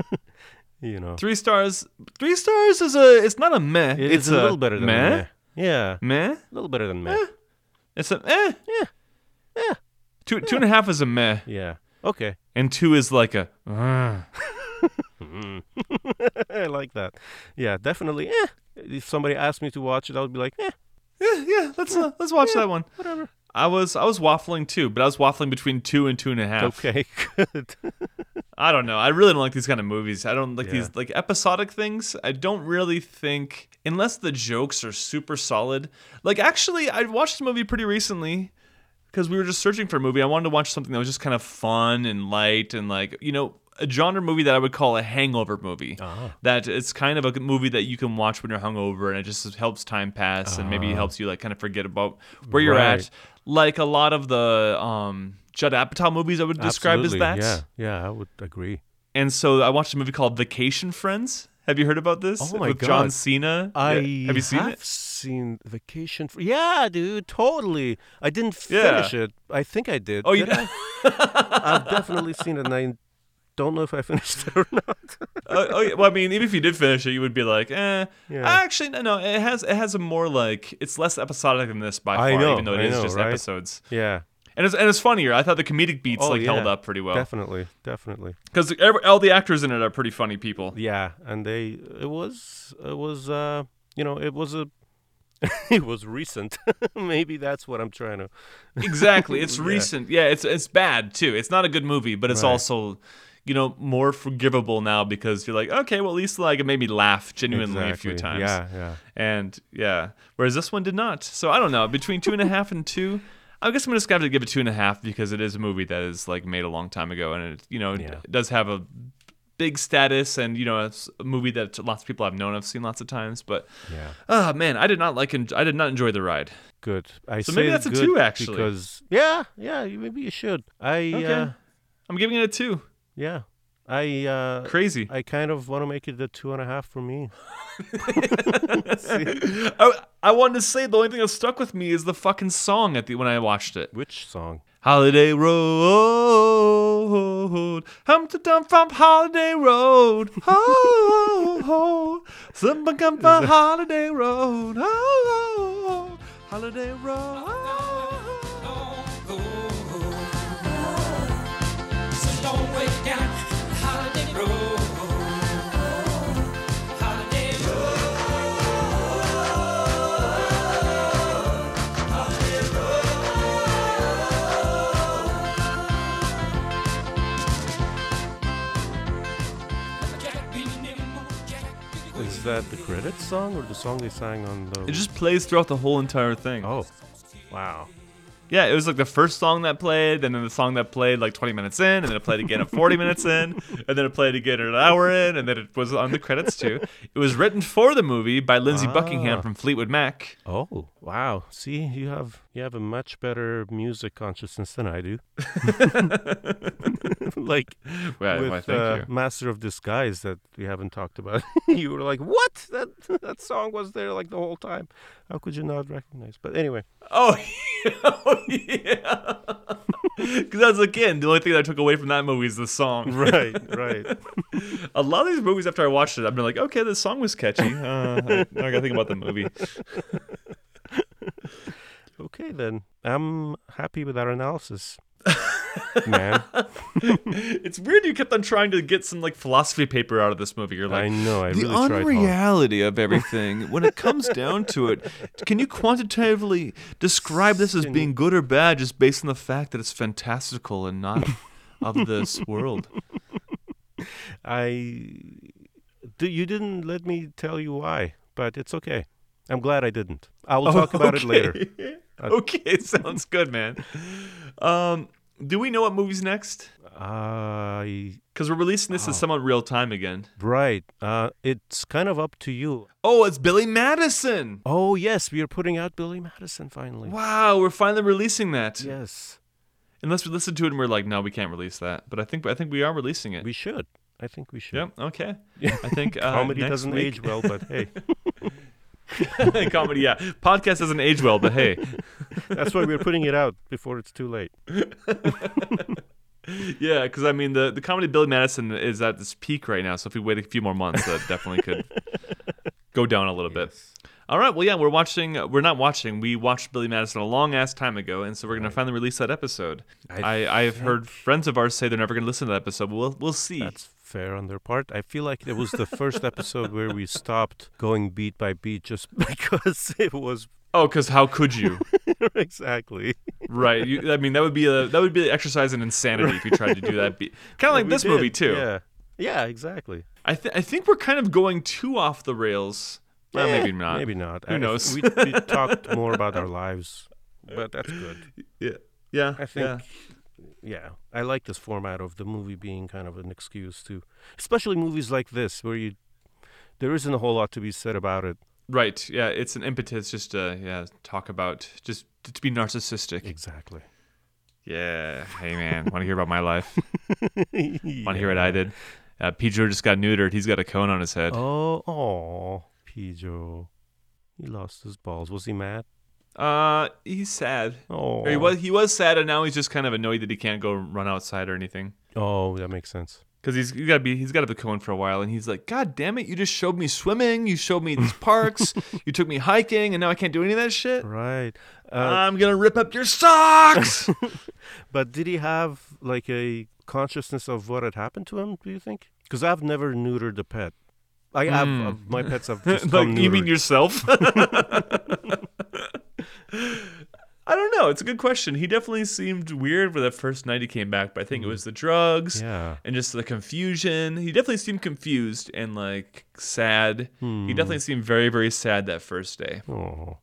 you know, Three stars. Three stars is a. It's not a meh. It it's is a little better than meh. meh. Yeah, Meh. a little better than meh. It's a eh. Yeah. Yeah. Two two and a half is a meh, Yeah. Okay. and two is like a. "Ugh." I like that. Yeah, definitely. Eh. If somebody asked me to watch it, I would be like, eh, yeah, yeah. Let's uh, let's watch that one. whatever. I was I was waffling too, but I was waffling between two and two and a half. Okay, good. I don't know. I really don't like these kind of movies. I don't like Yeah. these like episodic things. I don't really think unless the jokes are super solid. Like actually, I watched this movie pretty recently because we were just searching for a movie. I wanted to watch something that was just kind of fun and light and like you know a genre movie that I would call a hangover movie. Ah. That it's kind of a movie that you can watch when you're hungover, and it just helps time pass, and maybe helps you like kind of forget about where you're Right. at. Like a lot of the um, Judd Apatow movies, I would describe Absolutely, as that. Yeah, yeah, I would agree. And so I watched a movie called Vacation Friends. Have you heard about this? Oh my With John Cena. I Yeah. have you seen have it? seen Vacation. Fr- yeah, dude, totally. I didn't Yeah. finish it. I think I did. Oh, you Did I? I've definitely seen it, and I don't know if I finished it or not. oh, oh, yeah. Well, I mean, even if you did finish it, you would be like, eh. Yeah. Actually, no, no. It has it has a more like it's less episodic than this by far, know, even though it I is know, just right? episodes. yeah, And it's and it's funnier. I thought the comedic beats Oh, like held up pretty well definitely, definitely. because all the actors in it are pretty funny people. Yeah, and they it was it was uh you know it was a it was recent. Maybe that's what I'm trying to. Exactly. It's Yeah. recent. Yeah, it's it's bad too. It's not a good movie, but it's Right. also you know more forgivable now because you're like, okay, well at least like it made me laugh genuinely a few times. Yeah, yeah. And yeah, whereas this one did not. So I don't know. Between two and a half and two, I guess I'm just gonna have to give it two and a half because it is a movie that is like made a long time ago, and it you know Yeah. it does have a big status, and you know it's a movie that lots of people I've known, I've seen lots of times. But Yeah. oh man, I did not like. I did not enjoy the ride. Good. I So maybe that's a two, actually. Because yeah, yeah, maybe you should. I Okay, uh, I'm giving it a two. Yeah, I uh, Crazy. I kind of want to make it a two and a half for me. I, I wanted to say the only thing that stuck with me is the fucking song at the when I watched it. Which song? Holiday Road, Humpty Dump from Holiday Road, ho, ho, Simba come from Holiday Road, ho, ho, Holiday Road. Is that the credits song or the song they sang on the? It just plays throughout the whole entire thing. oh, wow. Yeah, it was like the first song that played, and then the song that played like 20 minutes in, and then it played again at 40 minutes in, and then it played again at an hour in, and then it was on the credits too. It was written for the movie by Lindsey Buckingham Ah. from Fleetwood Mac. Oh, wow. See, you have you have a much better music consciousness than I do. like Well, with thank uh. Master of Disguise that we haven't talked about. you were like, "What? That that song was there like the whole time. How could you not recognize?" But anyway, Oh. oh yeah. Because that's again the only thing that I took away from that movie is the song. right, right. A lot of these movies, after I watched it, I've been like, okay, the song was catchy. Uh, I, now I gotta think about the movie. Okay, then I'm happy with our analysis, man. It's weird you kept on trying to get some like philosophy paper out of this movie. You're like, I know. I the really tried hard. unreality of everything when it comes down to it can you quantitatively describe this as being good or bad just based on the fact that it's fantastical and not of this world I you didn't let me tell you why, but it's okay. I'm glad I didn't. I will talk about it later. okay sounds good man um do we know what movie's next because we're releasing this in somewhat real time again right. Uh, it's kind of up to you. oh it's billy madison Oh yes, we are putting out Billy Madison finally. wow we're finally releasing that Yes, unless we listen to it and we're like no we can't release that but i think i think we are releasing it we should. I think we should. Yep. Okay. I think uh, Comedy doesn't week- age well, but hey, Comedy, yeah. Podcast doesn't age well, but hey, that's why we're putting it out before it's too late. yeah. Because I mean, the the comedy Billy Madison is at this peak right now. So if we wait a few more months, that definitely could go down a little bit. All right. Well, yeah, we're watching. We're not watching. We watched Billy Madison a long ass time ago, and so we're gonna finally release that episode. I I, I've heard friends of ours say they're never gonna listen to that episode. But we'll we'll see. That's fair on their part. I feel like it was the first episode where we stopped going beat by beat just because it was oh, because how could you? exactly. right. You, I mean, that would be a that would be an exercise in insanity if you tried to do that. Kind of like this did, movie too. Yeah. Yeah, exactly. I, th- I think we're kind of going too off the rails. Well, Eh, maybe not. Maybe not. Who I- knows? We, we talked more about our lives, but that's good. Yeah. Yeah. I think yeah. Yeah, I like this format of the movie being kind of an excuse to, especially movies like this where you there isn't a whole lot to be said about it. Right. Yeah. It's an impetus just to yeah talk about just to be narcissistic. Exactly. Yeah. Hey man, want to hear about my life? Want to hear what I did? Uh, Pedro just got neutered. He's got a cone on his head. Oh, oh, Pedro. He lost his balls. Was he mad? Uh, he's sad. Oh, Or he was he was sad, and now he's just kind of annoyed that he can't go run outside or anything. Oh, that makes sense. Cause he's, he's got to be he's got to be cone for a while, and he's like, God damn it! You just showed me swimming, you showed me these parks, you took me hiking, and now I can't do any of that shit. Right. Uh, I'm gonna rip up your socks. but did he have like a consciousness of what had happened to him? Do you think? Because I've never neutered a pet. I have Hmm. uh, my pets have just like come you mean yourself? I don't know. It's a good question. He definitely seemed weird for the first night he came back, but I think it was the drugs Yeah. and just the confusion. He definitely seemed confused and like sad. Hmm. He definitely seemed very, very sad that first day. Oh.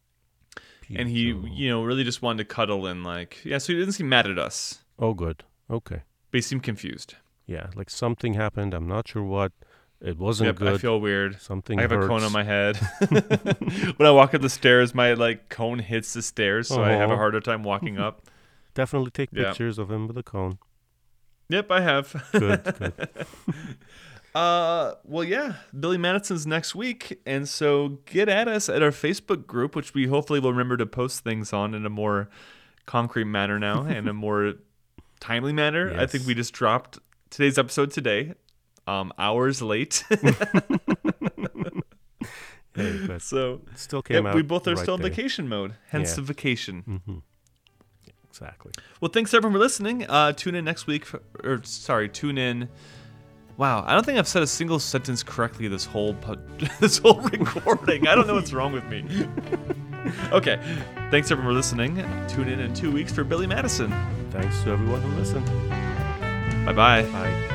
And he, you know, really just wanted to cuddle and like, yeah. So he didn't seem mad at us, Oh, good. Okay. but he seemed confused. Yeah, like something happened. I'm not sure what. It wasn't Yep, good. I feel weird. something I have a cone on my head. when I walk up the stairs, my like cone hits the stairs, so I have a harder time walking up. Definitely take Yeah. pictures of him with a cone. Yep, I have. Good, good. Uh, well, yeah, Billy Madison's next week, and so get at us at our Facebook group, which we hopefully will remember to post things on in a more concrete manner now and a more timely manner. I think we just dropped today's episode today, um, hours late. Hey, so still came out. we both are right still in vacation mode, hence Yeah. the vacation. Mm-hmm. Exactly. Well, thanks everyone for listening. Uh, tune in next week, for, or sorry, tune in. Wow, I don't think I've said a single sentence correctly this whole this whole recording. I don't know what's wrong with me. okay, thanks everyone for listening. Tune in in two weeks for Billy Madison. Thanks to everyone who listened. Bye bye. Bye.